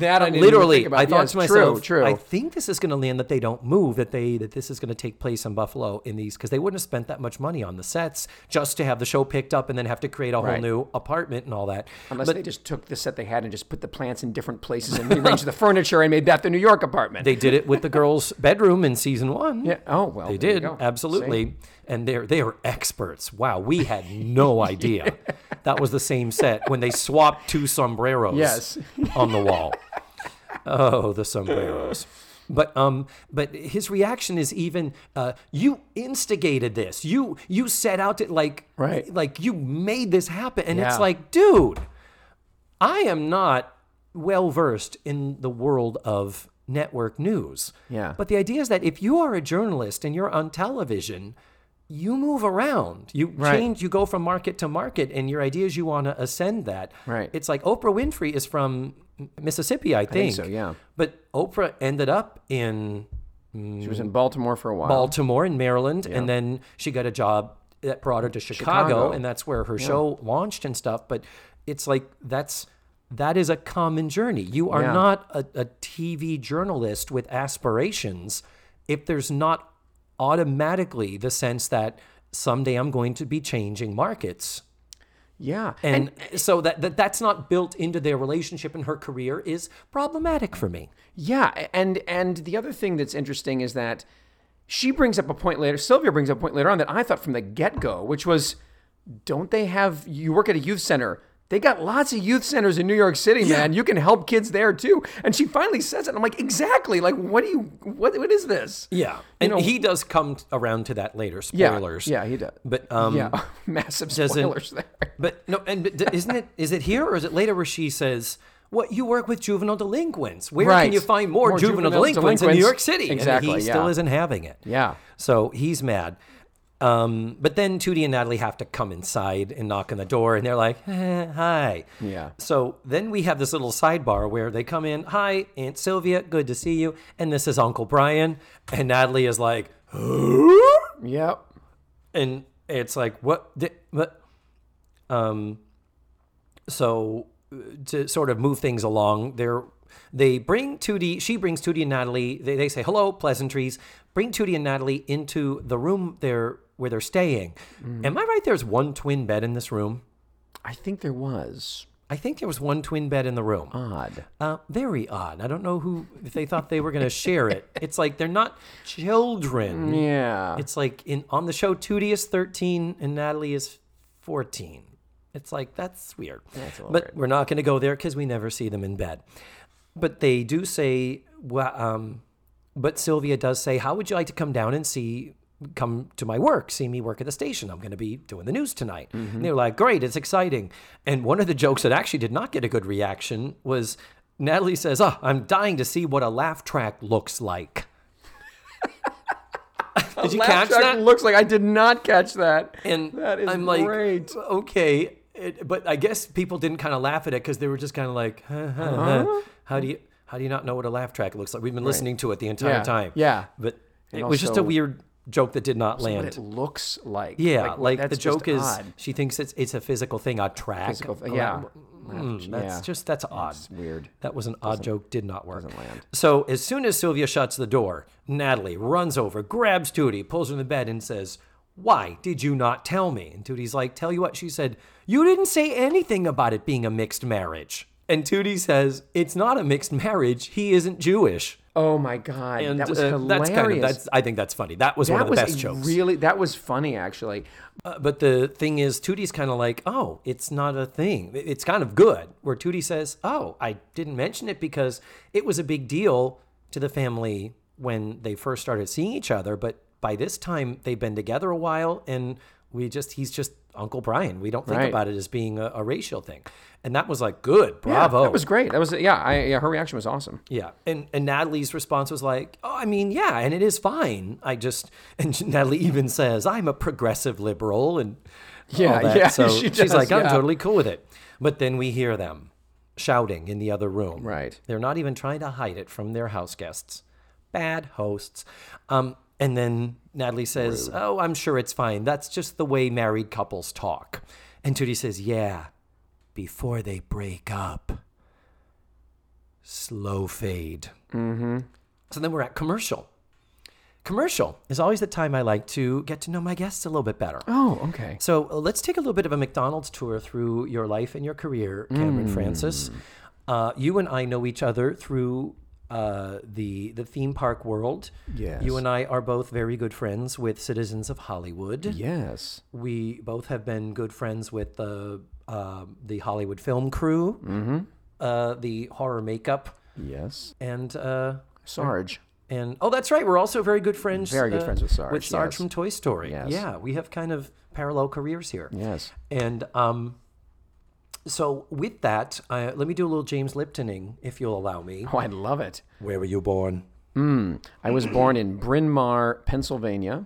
that I Literally. I thought to myself, true, true. I think this is going to land that they don't move, that they that this is going to take place in Buffalo in these because they wouldn't have spent that much money on the sets just to have the show picked up and then have to create a whole Right. new apartment and all that. Unless but they just took the set they had and just put the plants in different places and rearranged the furniture and made that the New York apartment. they did it with the girls' bedroom in season one. yeah. Oh well. They did absolutely, and they're they are experts. Wow, we had no idea that was the same set when they swapped two sombreros. Yes. on the wall. Oh, the sombreros. But um, but his reaction is even uh, you instigated this. You you set out to like Right. like you made this happen, and Yeah. it's like, dude, I am not well versed in the world of network news. Yeah. But the idea is that if you are a journalist and you're on television, you move around. You Right. change. You go from market to market, and your idea is you want to ascend that. Right. It's like Oprah Winfrey is from Mississippi, I think. so, yeah. But Oprah ended up in She mm, was in Baltimore for a while. Baltimore in Maryland, and then she got a job that brought her to Chicago, Chicago. and that's where her show launched and stuff. But it's like that's that is a common journey. You are Yeah. not a, a TV journalist with aspirations if there's not automatically the sense that someday I'm going to be changing markets. yeah. And, so that, that that's not built into their relationship and her career is problematic for me. Yeah, and and the other thing that's interesting is that she brings up a point later. Sylvia brings up a point later on that I thought from the get go, which was, don't they have? You work at a youth center. They got lots of youth centers in New York City, man. You can help kids there too. And she finally says it. I'm like, exactly. Like, what do you? What what is this? Yeah, and know- he does come around to that later. Spoilers. yeah, he does. But um, yeah, massive spoilers there. But no, and but isn't it? Is it here or is it later where she says, "What you work with juvenile delinquents? Where Right. can you find more, More juvenile, juvenile delinquents, in New. York City?" Exactly, And he still isn't having it. Yeah. So he's mad. Um, but then Tootie and Natalie have to come inside and knock on the door, and they're like, eh, "Hi." Yeah. So then we have this little sidebar where they come in, "Hi, Aunt Sylvia, good to see you," and this is Uncle Brian, and Natalie is like, "Who?" Yep. and it's like what di- but um so uh, to sort of move things along they're they bring Tootie she brings Tootie and Natalie they, they say hello pleasantries bring Tootie and Natalie into the room they're where they're staying am I right there's one twin bed in this room I think there was I think there was one twin bed in the room odd. uh, very odd I don't know who if they thought they were going to share it it's like they're not children Yeah. It's like in on the show, Tootie is 13 and Natalie is 14. It's like that's weird. That's but weird. we're not going to go there because we never see them in bed. But they do say, well, um, but Sylvia does say, "How would you like to come down and see?" Come to my work, see me work at the station. I'm going to be doing the news tonight. Mm-hmm. And they're like, great, it's exciting. And one of the jokes that actually did not get a good reaction was Natalie says, Oh, I'm dying to see what a laugh track looks like. did you catch that? Looks like I did not catch that. And that is I'm like, great. okay, it, but I guess people didn't kind of laugh at it because they were just kind of like, huh, huh, huh. How do you how do you not know what a laugh track looks like? We've been listening to it the entire Yeah, time. yeah. but And it was just a weird joke that did not What land. it looks like. yeah, like, that's the joke is odd. she thinks it's it's a physical thing, a track. Physical yeah. Mm, that's Yeah. just that's odd. It's weird. That was an odd joke, did not work. So as soon as Sylvia shuts the door, Natalie runs over, grabs Tootie, pulls her in the bed, and says, Why did you not tell me? And Tootie's like, Tell you what, she said, You didn't say anything about it being a mixed marriage. And Tootie says, It's not a mixed marriage. He isn't Jewish. Oh my god, And that was uh, hilarious. that's kind of that's I think that's funny. That was one of the best jokes. Really, that was funny actually. Uh, but the thing is, Tootie's kind of like, oh, it's not a thing. It's kind of good. Where Tootie says, oh, I didn't mention it because it was a big deal to the family when they first started seeing each other. But by this time, they've been together a while, and we just, he's just Uncle Brian. We don't think Right. about it as being a, a racial thing. And that was like, good, Yeah, bravo. that was great. That was yeah. I, yeah, her reaction was awesome. Yeah, and and Natalie's response was like, "Oh, I mean, yeah, and it is fine. I just." And Natalie even says, "I'm a progressive liberal," and all Yeah, that. yeah, So she she's does, like, "I'm yeah. totally cool with it." But then we hear them shouting in the other room. Right. They're not even trying to hide it from their house guests. Bad hosts. Um, and then Natalie says, "Oh, I'm sure it's fine. That's just the way married couples talk." And Tootie says, "Yeah, before they break up." Slow fade. Mm-hmm. So then we're at commercial. Commercial is always the time I like to get to know my guests a little bit better. Oh, okay. So let's take a little bit of a McDonald's tour through your life and your career, Cameron Mm. Francis. Uh, you and I know each other through uh, the the theme park world. Yes. You and I are both very good friends with citizens of Hollywood. Yes. We both have been good friends with the uh, the Hollywood film crew, mm-hmm. uh, the horror makeup, Yes. and uh, Sarge. and oh, that's right. We're also very good friends. Very good uh, friends with Sarge, With Sarge yes. from Toy Story. Yes. Yeah, we have kind of parallel careers here. Yes. And um, so with that, uh, let me do a little James Liptoning, if you'll allow me. Oh, I love it. Where were you born? I was born in Bryn Mawr, Pennsylvania.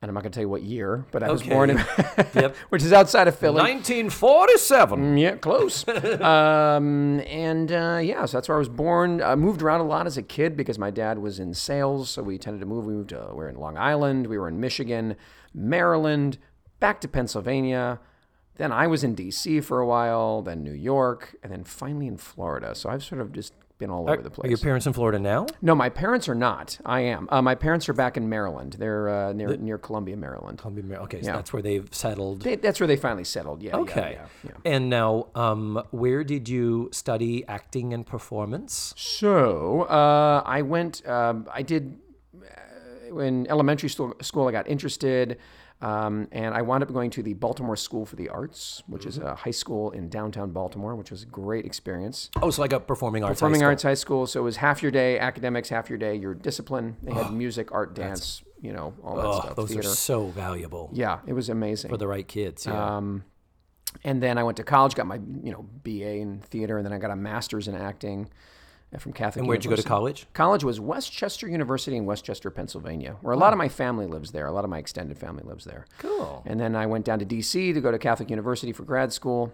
And I'm not going to tell you what year, but I was born in, Yep. which is outside of Philly. 1947. Yeah, close. um, and uh, yeah, so that's where I was born. I moved around a lot as a kid because my dad was in sales, so we tended to move. We moved. To, we were in Long Island. We were in Michigan, Maryland, back to Pennsylvania. Then I was in D.C. for a while, then New York, and then finally in Florida. So I've sort of just been all over the place. Are your parents in Florida now? No, my parents are not. I am. Uh, my parents are back in Maryland. They're uh, near near Columbia, Maryland. Columbia, Mar- Okay, so Yeah. that's where they've settled. They, that's where they finally settled. Yeah. yeah, Okay. Yeah, yeah. And now, um, where did you study acting and performance? So uh, I went. Um, I did uh, in elementary school. School, I got interested, um, and I wound up going to the Baltimore School for the Arts, which is a high school in downtown Baltimore, which was a great experience. Oh, so like a performing arts. Performing school. arts high school. So it was half your day academics, half your day your discipline. They had music, art, dance, you know, all that Oh, stuff. those theater. are so valuable yeah, it was amazing. for the right kids. Yeah. Um, and then I went to college, got my you know BA in theater, and then I got a master's in acting from Catholic. and where'd you go to college? College was West Chester University in West Chester, Pennsylvania, where a lot of my family lives there. A lot of my extended family lives there. Cool. And then I went down to D.C. to go to Catholic University for grad school.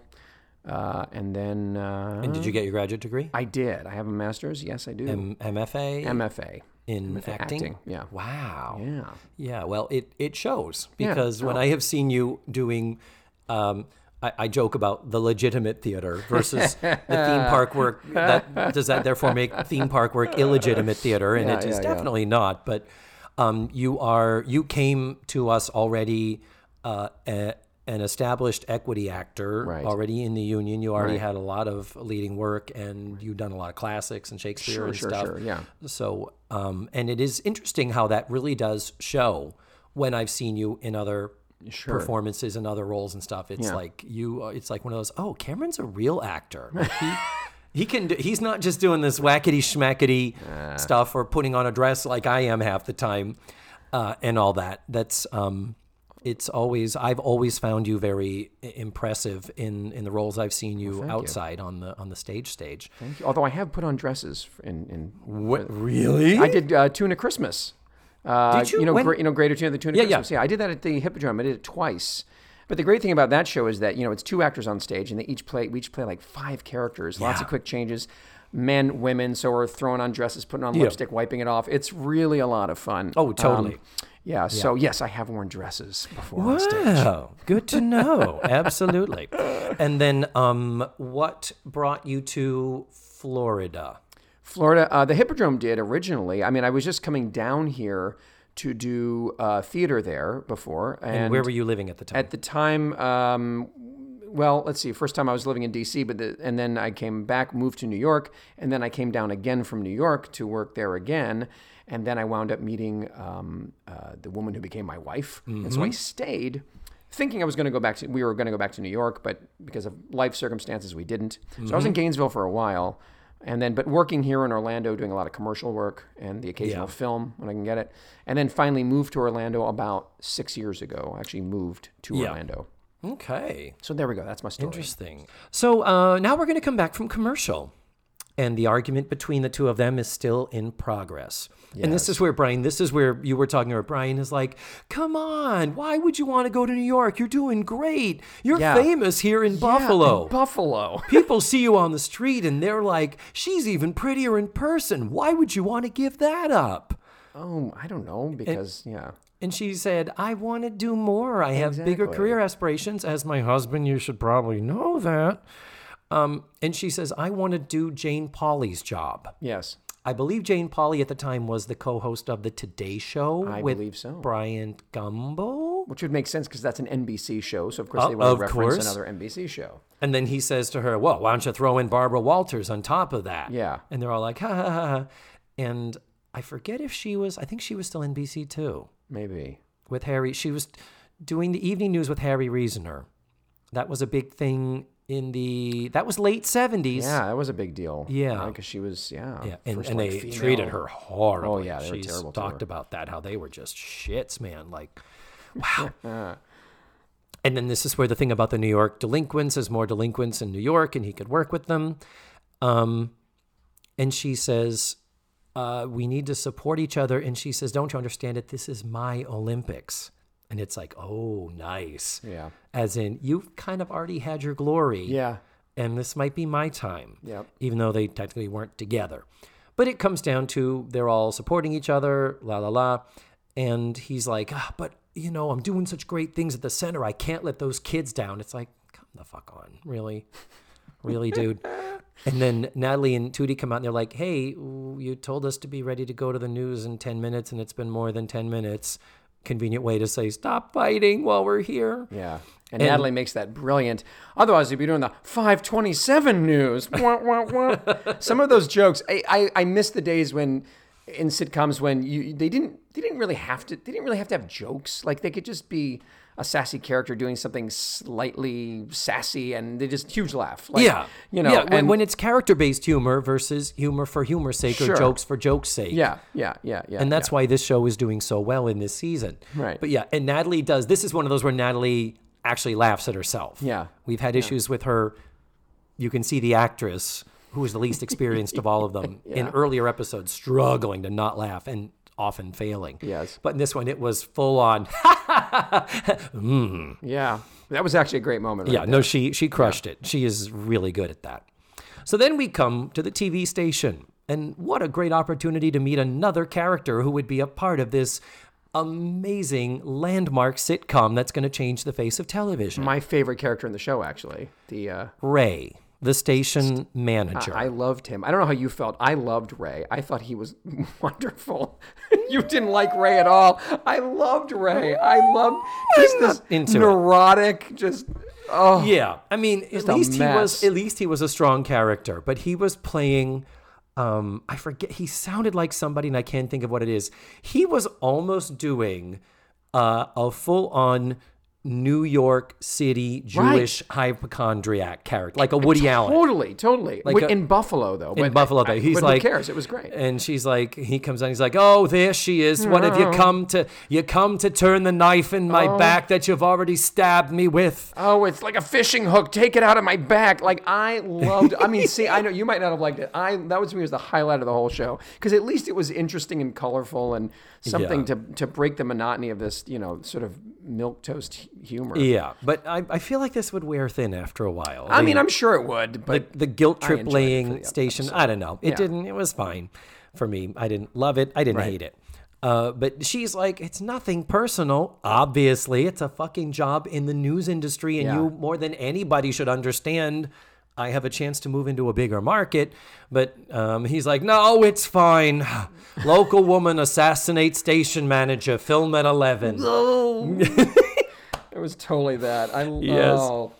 Uh, and then uh, And did you get your graduate degree? I did. I have a master's. Yes, I do. M- MFA? MFA. in acting? acting, yeah. Wow. Yeah. Yeah, well, it, it shows Yeah, because when. I have seen you doing, um, I, I joke about the legitimate theater versus the theme park work. That does that therefore make theme park work illegitimate theater, and Yeah, it is yeah, yeah. definitely not. But um, you are you came to us already. Uh, a, an established equity actor Right. already in the union. You already Right. had a lot of leading work, and you've done a lot of classics and Shakespeare Sure, and sure, stuff. sure, yeah. So, um, and it is interesting how that really does show when I've seen you in other performances and other roles and stuff. It's Yeah. like you, uh, it's like one of those. Oh, Cameron's a real actor. Like he, he can. Do, he's not just doing this wackety schmackety stuff or putting on a dress like I am half the time, uh, and all that. That's. Um, it's always I've always found you very impressive in in the roles I've seen you outside on the on the stage stage. Thank you. Although I have put on dresses in. in What really? I did uh, Tuna Christmas. Uh, Did you? You know, When- Gra- you know, Greater Tuna, the Tuna Yeah, yeah. Yeah. I did that at the Hippodrome. I did it twice. But the great thing about that show is that you know it's two actors on stage, and they each play. We each play like five characters. Lots of quick changes. Men, women. So we're throwing on dresses, putting on Yeah. lipstick, wiping it off. It's really a lot of fun. Oh, totally. Um, yeah. So yes, I have worn dresses before on stage. Wow, good to know. Absolutely. And then, um, what brought you to Florida? Florida, uh, the Hippodrome did originally. I mean, I was just coming down here to do uh, theater there before, and, And where were you living at the time? at the time, um, well, let's see. First time I was living in D.C., but the, and then I came back, moved to New York, and then I came down again from New York to work there again, and then I wound up meeting um, uh, the woman who became my wife, and so I stayed. Thinking I was going to go back to, we were going to go back to New York, but because of life circumstances, we didn't. So I was in Gainesville for a while, and then, but working here in Orlando, doing a lot of commercial work and the occasional Yeah. film when I can get it, and then finally moved to Orlando about six years ago. I actually moved to Yeah. Orlando. okay, So there we go. That's my story. interesting. So uh, now we're going to come back from commercial, and the argument between the two of them is still in progress. And this is where Brian, this is where you were talking about. Brian is like, "Come on, why would you want to go to New York? You're doing great. You're Yeah. famous here in Buffalo." Buffalo. People see you on the street and they're like, she's even prettier in person. Why would you want to give that up? Oh, I don't know because yeah. And she said, I want to do more. I have bigger career aspirations. As my husband, you should probably know that. Um, and she says, I want to do Jane Pauley's job. Yes. I believe Jane Pauley at the time was the co host of The Today Show I with believe so. Bryant Gumbel. Which would make sense because that's an NBC show. So of course Oh, they would of reference course. another NBC show. And then he says to her, Well, why don't you throw in Barbara Walters on top of that? Yeah. And they're all like, ha ha ha. ha. And I forget if she was, I think she was still NBC too Maybe. with Harry. She was doing the evening news with Harry Reasoner. That was a big thing in the, that was late 70s. Yeah, that was a big deal. Yeah. Because she was yeah. Yeah, and, and white they female. treated her horribly. Oh, yeah, they were She's terrible talked about that, how they were just shits, man. Like, wow. and then this is where the thing about the New York delinquents is more delinquents in New York, and he could work with them. Um, and she says, uh, "We need to support each other." And she says, "Don't you understand it? This is my Olympics." And it's like, "Oh, nice." Yeah. As in, you've kind of already had your glory Yeah. and this might be my time. Yep. Even though they technically weren't together. But it comes down to they're all supporting each other, la la la. And he's like, ah, but you know, I'm doing such great things at the center. I can't let those kids down. It's like, come the fuck on. Really? Really, dude? And then Natalie and Tootie come out and they're like, hey, you told us to be ready to go to the news in 10 minutes and it's been more than 10 minutes. Convenient way to say, stop fighting while we're here. Yeah. And, Natalie makes that brilliant. Otherwise, you'd be doing the 527 news. Wah, wah, wah. Some of those jokes, I, I, I miss the days when in sitcoms when you they didn't they didn't really have to they didn't really have to have jokes. Like they could just be a sassy character doing something slightly sassy and they just huge laugh. Like, yeah. You know, yeah, when, and- when it's character based humor versus humor for humor's sake Sure. or jokes for joke's sake. yeah, yeah, yeah, yeah. And that's why this show is doing so well in this season. Right. But yeah, and Natalie does. This is one of those where Natalie actually laughs at herself. Yeah. We've had issues with her. You can see the actress, who is the least experienced of all of them, in earlier episodes, struggling to not laugh and often failing. Yes. But in this one, it was full on. Yeah. That was actually a great moment. Right Yeah, no, she she crushed it. She is really good at that. So then we come to the TV station, And what a great opportunity to meet another character who would be a part of this amazing landmark sitcom that's going to change the face of television. My favorite character in the show, actually. The uh, Ray, the station manager. I loved him. I don't know how you felt. I loved Ray. I thought he was wonderful. you didn't like Ray at all. I loved Ray. I loved just this into it. neurotic, just oh Yeah, I mean, at least he was at least he was a strong character, but he was playing. Um, I forget. He sounded like somebody, and I can't think of what it is. He was almost doing uh, a full-on New York City Jewish hypochondriac character, like a Woody Allen. Totally, totally. Like a- in Buffalo, though. In Buffalo, though, he's but like, who cares? It was great. And she's like, he comes on, he's like, "Oh, there she is. What have you come to? You come to turn the knife in my oh. back that you've already stabbed me with." Oh, it's like a fishing hook. Take it out of my back. Like I loved. I mean, see, I know you might not have liked it. I that was to me was the highlight of the whole show because at least it was interesting and colorful and something Yeah. to to break the monotony of this, you know, sort of milk toast humor. Yeah, but I, I feel like this would wear thin after a while. I The- mean, I'm sure it would, but the guilt trip enjoyed it for laying the station. episode. I don't know. It Yeah. didn't. It was fine for me. I didn't love it. I didn't Right. hate it. Uh, but she's like, it's nothing personal. Obviously, it's a fucking job in the news industry, and Yeah. you more than anybody should understand. I have a chance to move into a bigger market, but um, he's like, no, it's fine. Local woman assassinate station manager. Film at eleven. it was totally that. I Yes. oh,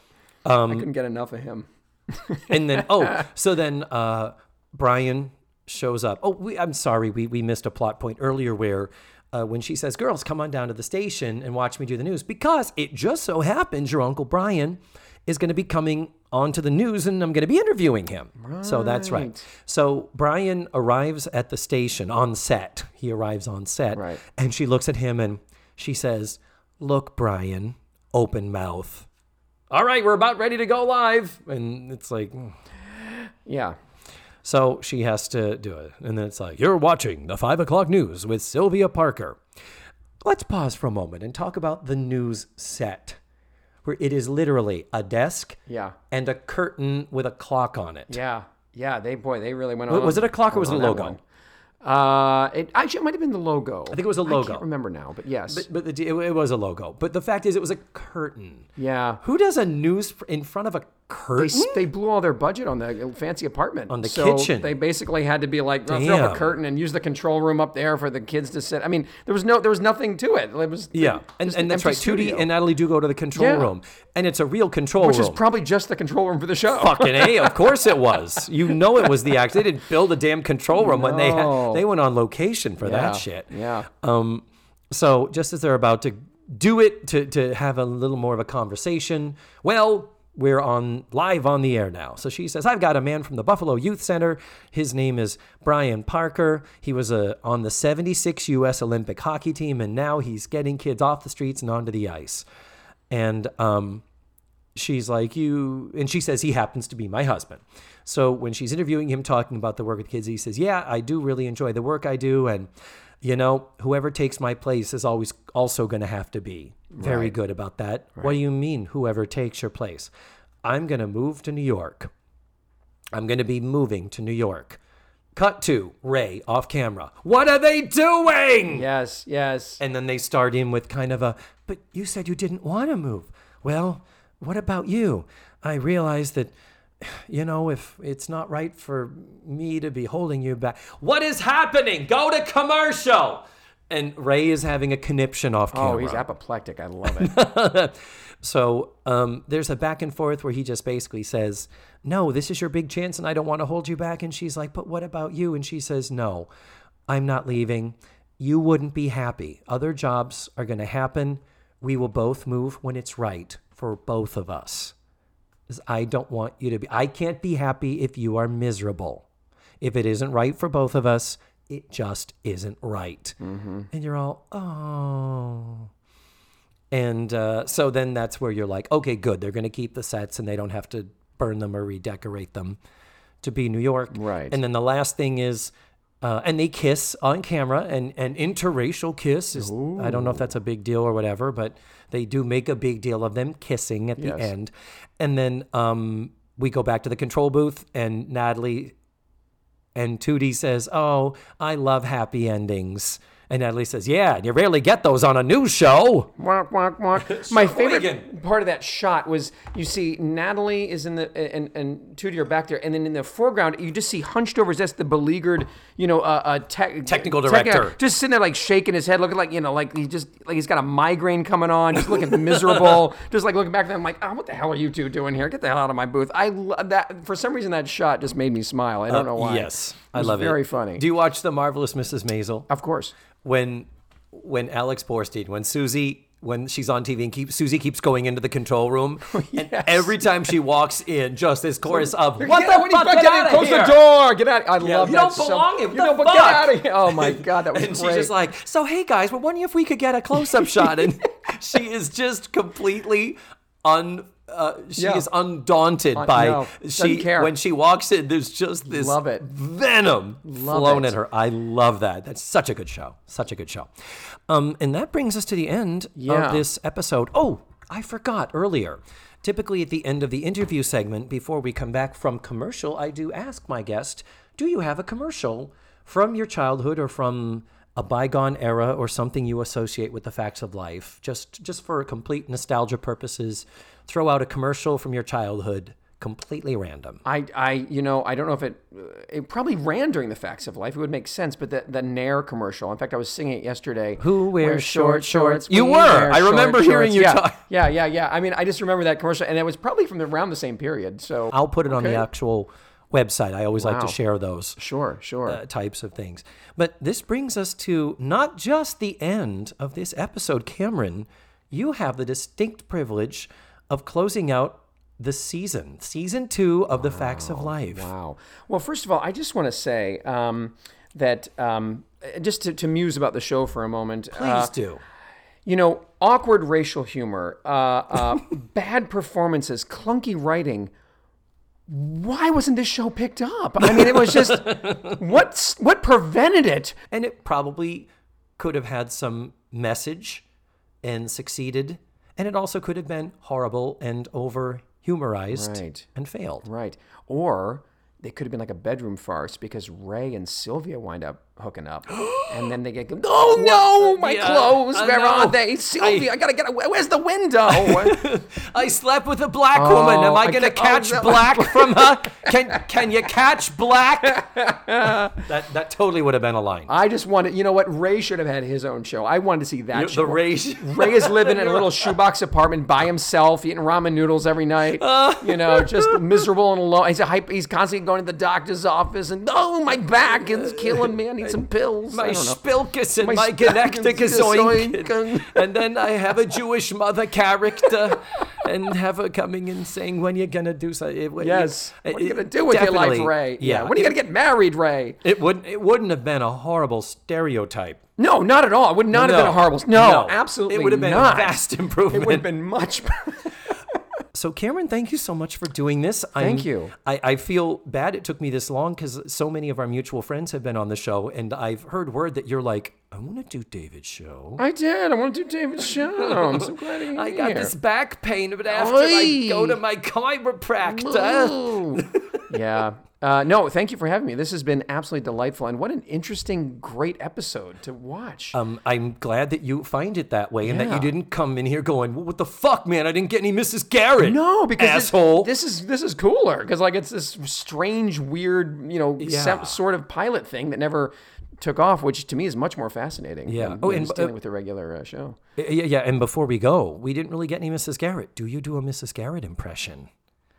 Um, I couldn't get enough of him. and then oh so then uh brian shows up oh we, i'm sorry we, we missed a plot point earlier where uh, when she says girls come on down to the station and watch me do the news because it just so happens your uncle brian is going to be coming onto the news and i'm going to be interviewing him so that's right Right. so brian arrives at the station on set he arrives on set Right. and she looks at him and she says look brian open mouth all right, we're about ready to go live. And it's like, mm. Yeah. so she has to do it. And then it's like, you're watching the five o'clock news with Sylvia Parker. Let's pause for a moment and talk about the news set, where it is literally a desk Yeah. and a curtain with a clock on it. Yeah. Yeah. They boy, they really went on. was it a clock or was it a that logo? Uh, it actually it might have been the logo. I think it was a logo. I can't remember now, but yes. But, but the, it, it was a logo. But the fact is, it was a curtain. yeah. Who does a news in front of a curtain? s- they blew all their budget on the fancy apartment. On the so kitchen. They basically had to be like, throw up a curtain and use the control room up there for the kids to sit. I mean, there was no, there was nothing to it. It was yeah, and, and an that's right. Tootie and Natalie do go to the control Yeah. room, and it's a real control which room. Which is probably just the control room for the show. Fucking a, of course it was. You know it was the act. They didn't build a damn control room when they had, they went on location for Yeah, that shit. Yeah. Um, so just as they're about to do it to to have a little more of a conversation, well, we're on live on the air now. So she says, "I've got a man from the Buffalo Youth Center. His name is Brian Parker. He was a, on the 76 U.S. Olympic hockey team, and now he's getting kids off the streets and onto the ice." And um, she's like, You, and she says, He happens to be my husband. So when she's interviewing him, talking about the work with kids, he says, Yeah, I do really enjoy the work I do. And, you know, whoever takes my place is always also going to have to be very Right. good about that. What do you mean, whoever takes your place? I'm going to move to New York. I'm going to be moving to New York. Cut to Ray off camera. What are they doing? Yes. Yes. And then they start in with kind of a, but you said you didn't want to move. Well, what about you? I realize that, you know, if it's not right for me to be holding you back. What is happening? Go to commercial. And Ray is having a conniption off camera. Oh, he's apoplectic. I love it. So um, there's a back and forth where he just basically says, No, this is your big chance and I don't want to hold you back. And she's like, But what about you? And she says, No, I'm not leaving. You wouldn't be happy. Other jobs are going to happen. We will both move when it's right for both of us. I don't want you to be, I can't be happy if you are miserable. If it isn't right for both of us, it just isn't right. And you're all, Oh. And uh, so then that's where you're like, okay, good. They're going to keep the sets and they don't have to burn them or redecorate them to be New York. Right. And then the last thing is, uh, and they kiss on camera, and an interracial kiss is, I don't know if that's a big deal or whatever, but they do make a big deal of them kissing at the Yes. end. And then um, we go back to the control booth, and Natalie And Tootie says, Oh, I love happy endings. And Natalie says, Yeah, and you rarely get those on a news show. Walk, walk, walk. My favorite Sheboygan. part of that shot was you see Natalie is in the and and Tootie are back there, and then in the foreground you just see hunched over his desk the beleaguered, you know, uh, uh tech, Technical tech- director. just sitting there like shaking his head, looking like you know, like he just like he's got a migraine coming on, just looking miserable, just like looking back at them like, oh, what the hell are you two doing here? Get the hell out of my booth. I love that for some reason that shot just made me smile. I don't know why. Uh, Yes, I was love it. Very funny. Do you watch The Marvelous Mrs. Maisel? of course. When when Alex Borstein, when Susie, when she's on TV and keep, Susie keeps going into the control room, and every time she walks in, just this chorus of "What Yeah, the fuck? Get in, out of close here!" the door. Get out. I love you that don't so- belong here. What You don't, but get out of here. Oh my god, that was And great. she's just like, "So hey guys, we're wondering if we could get a close-up shot." And she is just completely un. Uh, she Yeah. is undaunted by no, she care. when she walks in. There's just this Love it. venom Love flown it. at her. I love that. That's such a good show. Such a good show. Um, and that brings us to the end Yeah. of this episode. Oh, I forgot earlier. Typically, at the end of the interview segment, before we come back from commercial, I do ask my guest, "Do you have a commercial from your childhood or from a bygone era or something you associate with the facts of life? Just, just for complete nostalgia purposes, throw out a commercial from your childhood, completely random." I, I, you know, I don't know if it, it probably ran during the Facts of Life. It would make sense, but the the Nair commercial. In fact, I was singing it yesterday. Who wears Wear short shorts? we You were. I remember hearing shorts. you yeah. talk. Yeah, yeah, yeah. I mean, I just remember that commercial, and it was probably from the, around the same period. So I'll put it on the actual website. I always like to share those. sure, sure. uh, types of things. But this brings us to not just the end of this episode. Cameron, you have the distinct privilege of closing out the season, season two of The Facts of Life. Wow. Well, first of all, I just want to say um, that um, just to, to muse about the show for a moment. Please uh, do. you know, awkward racial humor, uh, uh, bad performances, clunky writing. Why wasn't this show picked up? I mean, it was just what's what prevented it? And it probably could have had some message and succeeded. And it also could have been horrible and over humorized Right. and failed. Right. Or they could have been like a bedroom farce because Ray and Sylvia wind up hooking up, and then they get oh no, my Yeah, clothes, I where know. are they? Sylvia, I, gotta get away. Where's the window? I slept with a black woman. Am oh, I I going to ca- oh, catch no. black from her? Can can you catch black? that that totally would have been a line. I just wanted, you know what? Ray should have had his own show. I wanted to see that You- show. the Ray- Ray is living in a little shoebox apartment by himself, eating ramen noodles every night. you know, just miserable and alone. He's a hype, He's constantly going to the doctor's office and oh, my back is killing me. Need some pills. My spilkus and My my, Genectica. And then I have a Jewish mother character and have her coming and saying, when you're going to do something. Yes. What are you gonna do with your life, Ray? Yeah. When are you gonna get married, Ray? It wouldn't. It wouldn't have been a horrible stereotype. No, not at all. It would not have been a horrible. No, absolutely. It would have been not. a vast improvement. It would have been much. So, Cameron, thank you so much for doing this. Thank you. I, I feel bad it took me this long because so many of our mutual friends have been on the show, and I've heard word that you're like, I want to do David's show. I did. I want to do David's show. I'm so glad you're I got here. this back pain, but after I go to my chiropractor. Yeah. Uh, no, thank you for having me. This has been absolutely delightful, and what an interesting, great episode to watch. Um, I'm glad that you find it that way and that you didn't come in here going, well, "What the fuck, man? I didn't get any Mrs. Garrett." no, because this- asshole. This, is this is cooler because like it's this strange, weird, you know, Yeah. sem- sort of pilot thing that never took off, which to me is much more fascinating. Yeah. than, Oh, and, dealing uh, with the regular uh, show. yeah, yeah. And before we go, we didn't really get any Mrs. Garrett. Do you do a Mrs. Garrett impression?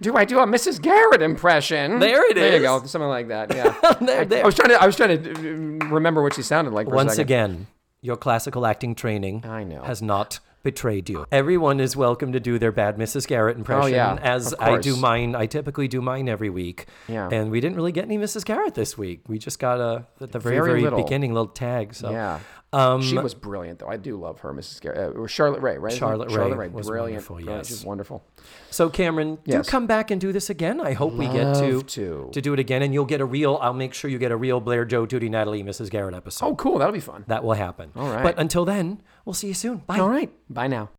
Do I do a Mrs. Garrett impression? There it There you go, something like that. Yeah. There, I, there. I was trying to. I was trying to uh, remember what she sounded like. Once again, your classical acting training I know. has not betrayed you. Everyone is welcome to do their bad Mrs. Garrett impression. Oh, yeah, as I do mine. I typically do mine every week. Yeah. And we didn't really get any Mrs. Garrett this week. We just got a at the very Very very, beginning little tag. So Yeah. Um, she was brilliant, though. I do love her, Mrs. Garrett. Uh, or Charlotte Rae, right? Charlotte Charlotte Rae Ray, was brilliant. wonderful, yes. She's wonderful. So Cameron, Yes. do come back and do this again. I hope we get to, Love to. do it again, and you'll get a real. I'll make sure you get a real Blair, Joe, Judy, Natalie, Mrs. Garrett episode. Oh, cool. That'll be fun. That will happen. All right. But until then, we'll see you soon. Bye. All right. Bye now.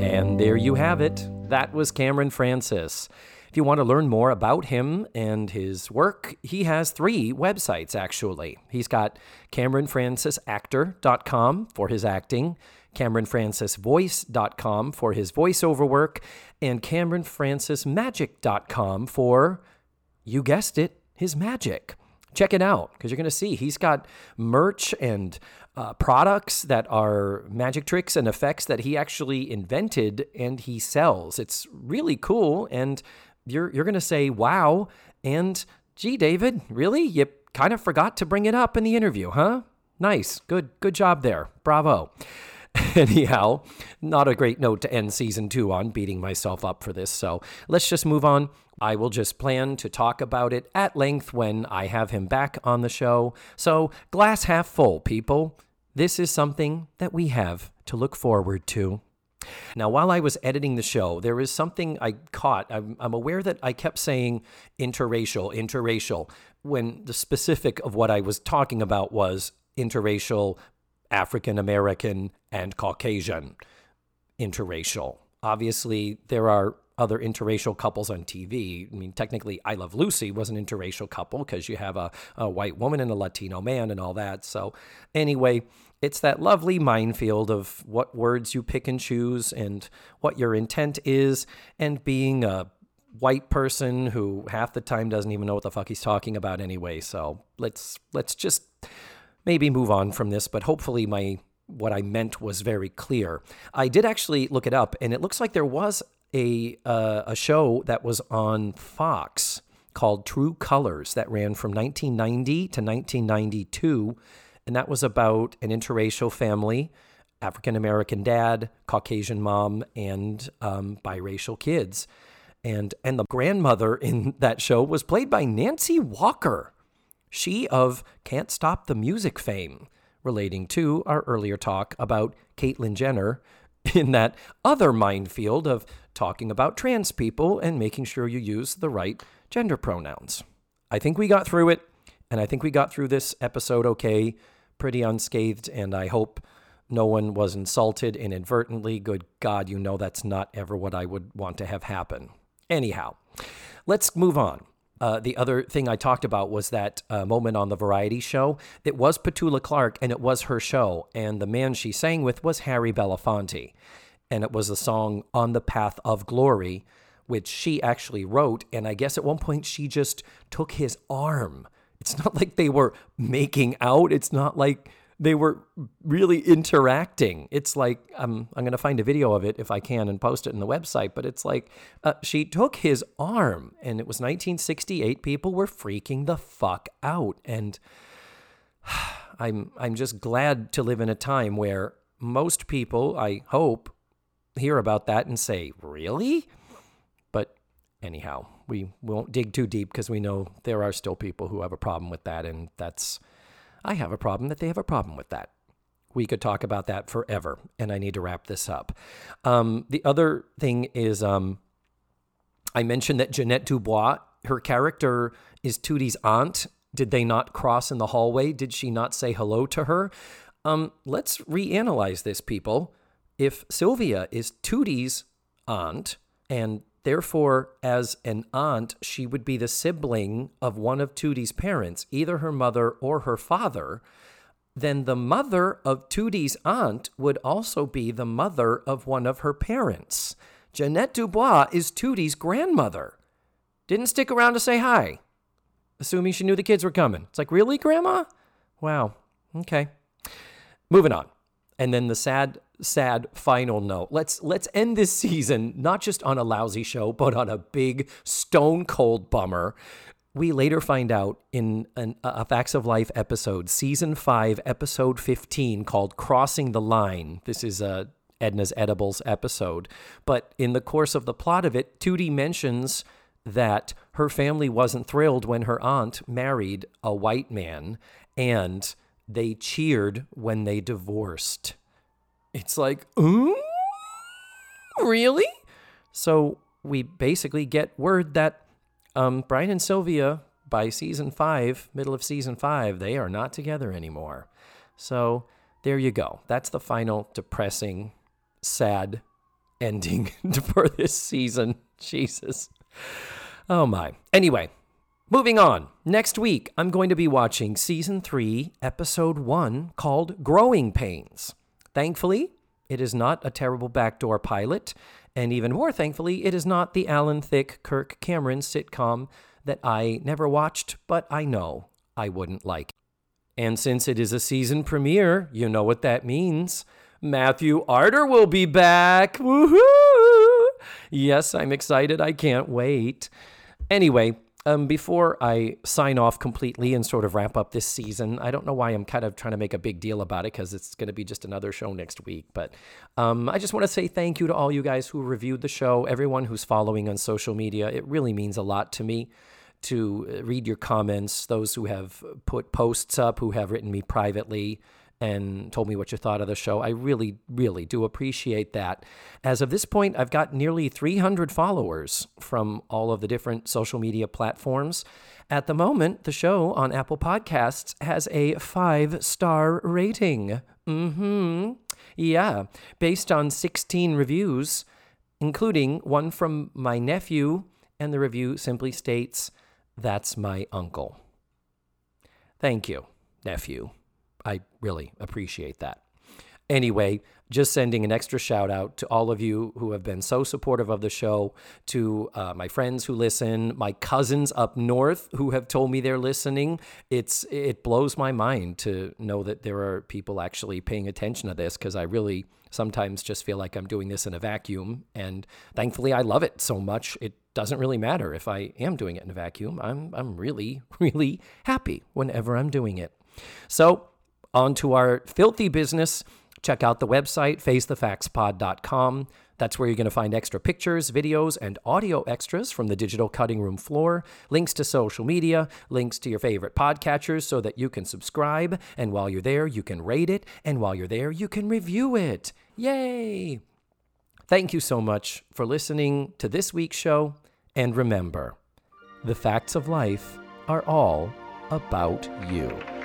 And there you have it. That was Cameron Francis. If you want to learn more about him and his work, he has three websites actually. He's got CameronFrancisActor.com for his acting, CameronFrancisVoice.com for his voiceover work, and CameronFrancisMagic.com for, you guessed it, his magic check it out because you're going to see he's got merch and uh, products that are magic tricks and effects that he actually invented and he sells. It's really cool, and you're you're going to say wow. And gee, David, really, you kind of forgot to bring it up in the interview, huh? Nice, good good job there, bravo. Anyhow, not a great note to end season two on, beating myself up for this. So let's just move on. I will just plan to talk about it at length when I have him back on the show. So, glass half full, people. This is something that we have to look forward to. Now, while I was editing the show, there is something I caught. I'm, I'm, aware that I kept saying interracial, interracial, when the specific of what I was talking about was interracial, African American, and Caucasian. Interracial. Obviously, there are other interracial couples on TV. I mean, technically, I Love Lucy was an interracial couple because you have a, a white woman and a Latino man and all that. So, anyway, it's that lovely minefield of what words you pick and choose and what your intent is, and being a white person who half the time doesn't even know what the fuck he's talking about anyway. So let's let's just maybe move on from this, but hopefully my what I meant was very clear. I did actually look it up, and it looks like there was a uh, a show that was on Fox called True Colors that ran from 1990 to 1992, and that was about an interracial family, African American dad, Caucasian mom, and um, biracial kids, and and the grandmother in that show was played by Nancy Walker, she of Can't Stop the Music fame, relating to our earlier talk about Caitlyn Jenner in that other minefield of talking about trans people and making sure you use the right gender pronouns. I think we got through it, and I think we got through this episode okay, pretty unscathed, and I hope no one was insulted inadvertently. Good God, you know that's not ever what I would want to have happen. Anyhow, let's move on. Uh, the other thing I talked about was that uh, moment on the variety show. It was Petula Clark, and it was her show, and the man she sang with was Harry Belafonte and it was the song On the Path of Glory, which she actually wrote. And I guess at one point she just took his arm. It's not like they were making out, it's not like they were really interacting. It's like um, I'm going to find a video of it if I can and post it in the website. But it's like uh, she took his arm, and it was 1968. People were freaking the fuck out, and I'm I'm just glad to live in a time where most people, I hope, hear about that and say, really? But anyhow, we won't dig too deep because we know there are still people who have a problem with that. And that's, I have a problem that they have a problem with that. We could talk about that forever. And I need to wrap this up. Um, the other thing is, um, I mentioned that Ja'Net DuBois, her character is Tootie's aunt. Did they not cross in the hallway? Did she not say hello to her? Um, let's reanalyze this, people if Sylvia is Tootie's aunt, and therefore, as an aunt, she would be the sibling of one of Tootie's parents, either her mother or her father, then the mother of Tootie's aunt would also be the mother of one of her parents. Ja'Net DuBois is Tootie's grandmother. Didn't stick around to say hi, assuming she knew the kids were coming. It's like, really, Grandma? Wow. Okay. Moving on. And then the sad sad final note. Let's let's end this season not just on a lousy show, but on a big stone cold bummer. We later find out in an, a Facts of Life episode, season five, episode 15, called Crossing the Line. This is a Edna's Edibles episode. But in the course of the plot of it, Tootie mentions that her family wasn't thrilled when her aunt married a white man and they cheered when they divorced. It's like, ooh, really? So we basically get word that um, Brian and Sylvia, by season five, middle of season five, they are not together anymore. So there you go. That's the final depressing, sad ending for this season. Jesus. Oh my. Anyway, moving on. Next week, I'm going to be watching season three, episode one, called Growing Pains. Thankfully, it is not a terrible backdoor pilot, and even more thankfully, it is not the Alan Thicke Kirk Cameron sitcom that I never watched, but I know I wouldn't like. And since it is a season premiere, you know what that means. Matthew Arter will be back. Woohoo! Yes, I'm excited. I can't wait. Anyway, um, before I sign off completely and sort of wrap up this season, I don't know why I'm kind of trying to make a big deal about it because it's going to be just another show next week. But um, I just want to say thank you to all you guys who reviewed the show, everyone who's following on social media. It really means a lot to me to read your comments, those who have put posts up, who have written me privately and told me what you thought of the show. I really, really do appreciate that. As of this point, I've got nearly 300 followers from all of the different social media platforms. At the moment, the show on Apple Podcasts has a five star rating. Mm hmm. Yeah, based on 16 reviews, including one from my nephew, and the review simply states, That's my uncle. Thank you, nephew. I really appreciate that. Anyway, just sending an extra shout out to all of you who have been so supportive of the show, to uh, my friends who listen, my cousins up north who have told me they're listening. It's it blows my mind to know that there are people actually paying attention to this because I really sometimes just feel like I'm doing this in a vacuum, and thankfully I love it so much. It doesn't really matter if I am doing it in a vacuum. I'm I'm really really happy whenever I'm doing it. So on to our filthy business. Check out the website, facethefactspod.com. That's where you're going to find extra pictures, videos, and audio extras from the digital cutting room floor, links to social media, links to your favorite podcatchers so that you can subscribe. And while you're there, you can rate it. And while you're there, you can review it. Yay! Thank you so much for listening to this week's show. And remember, the facts of life are all about you.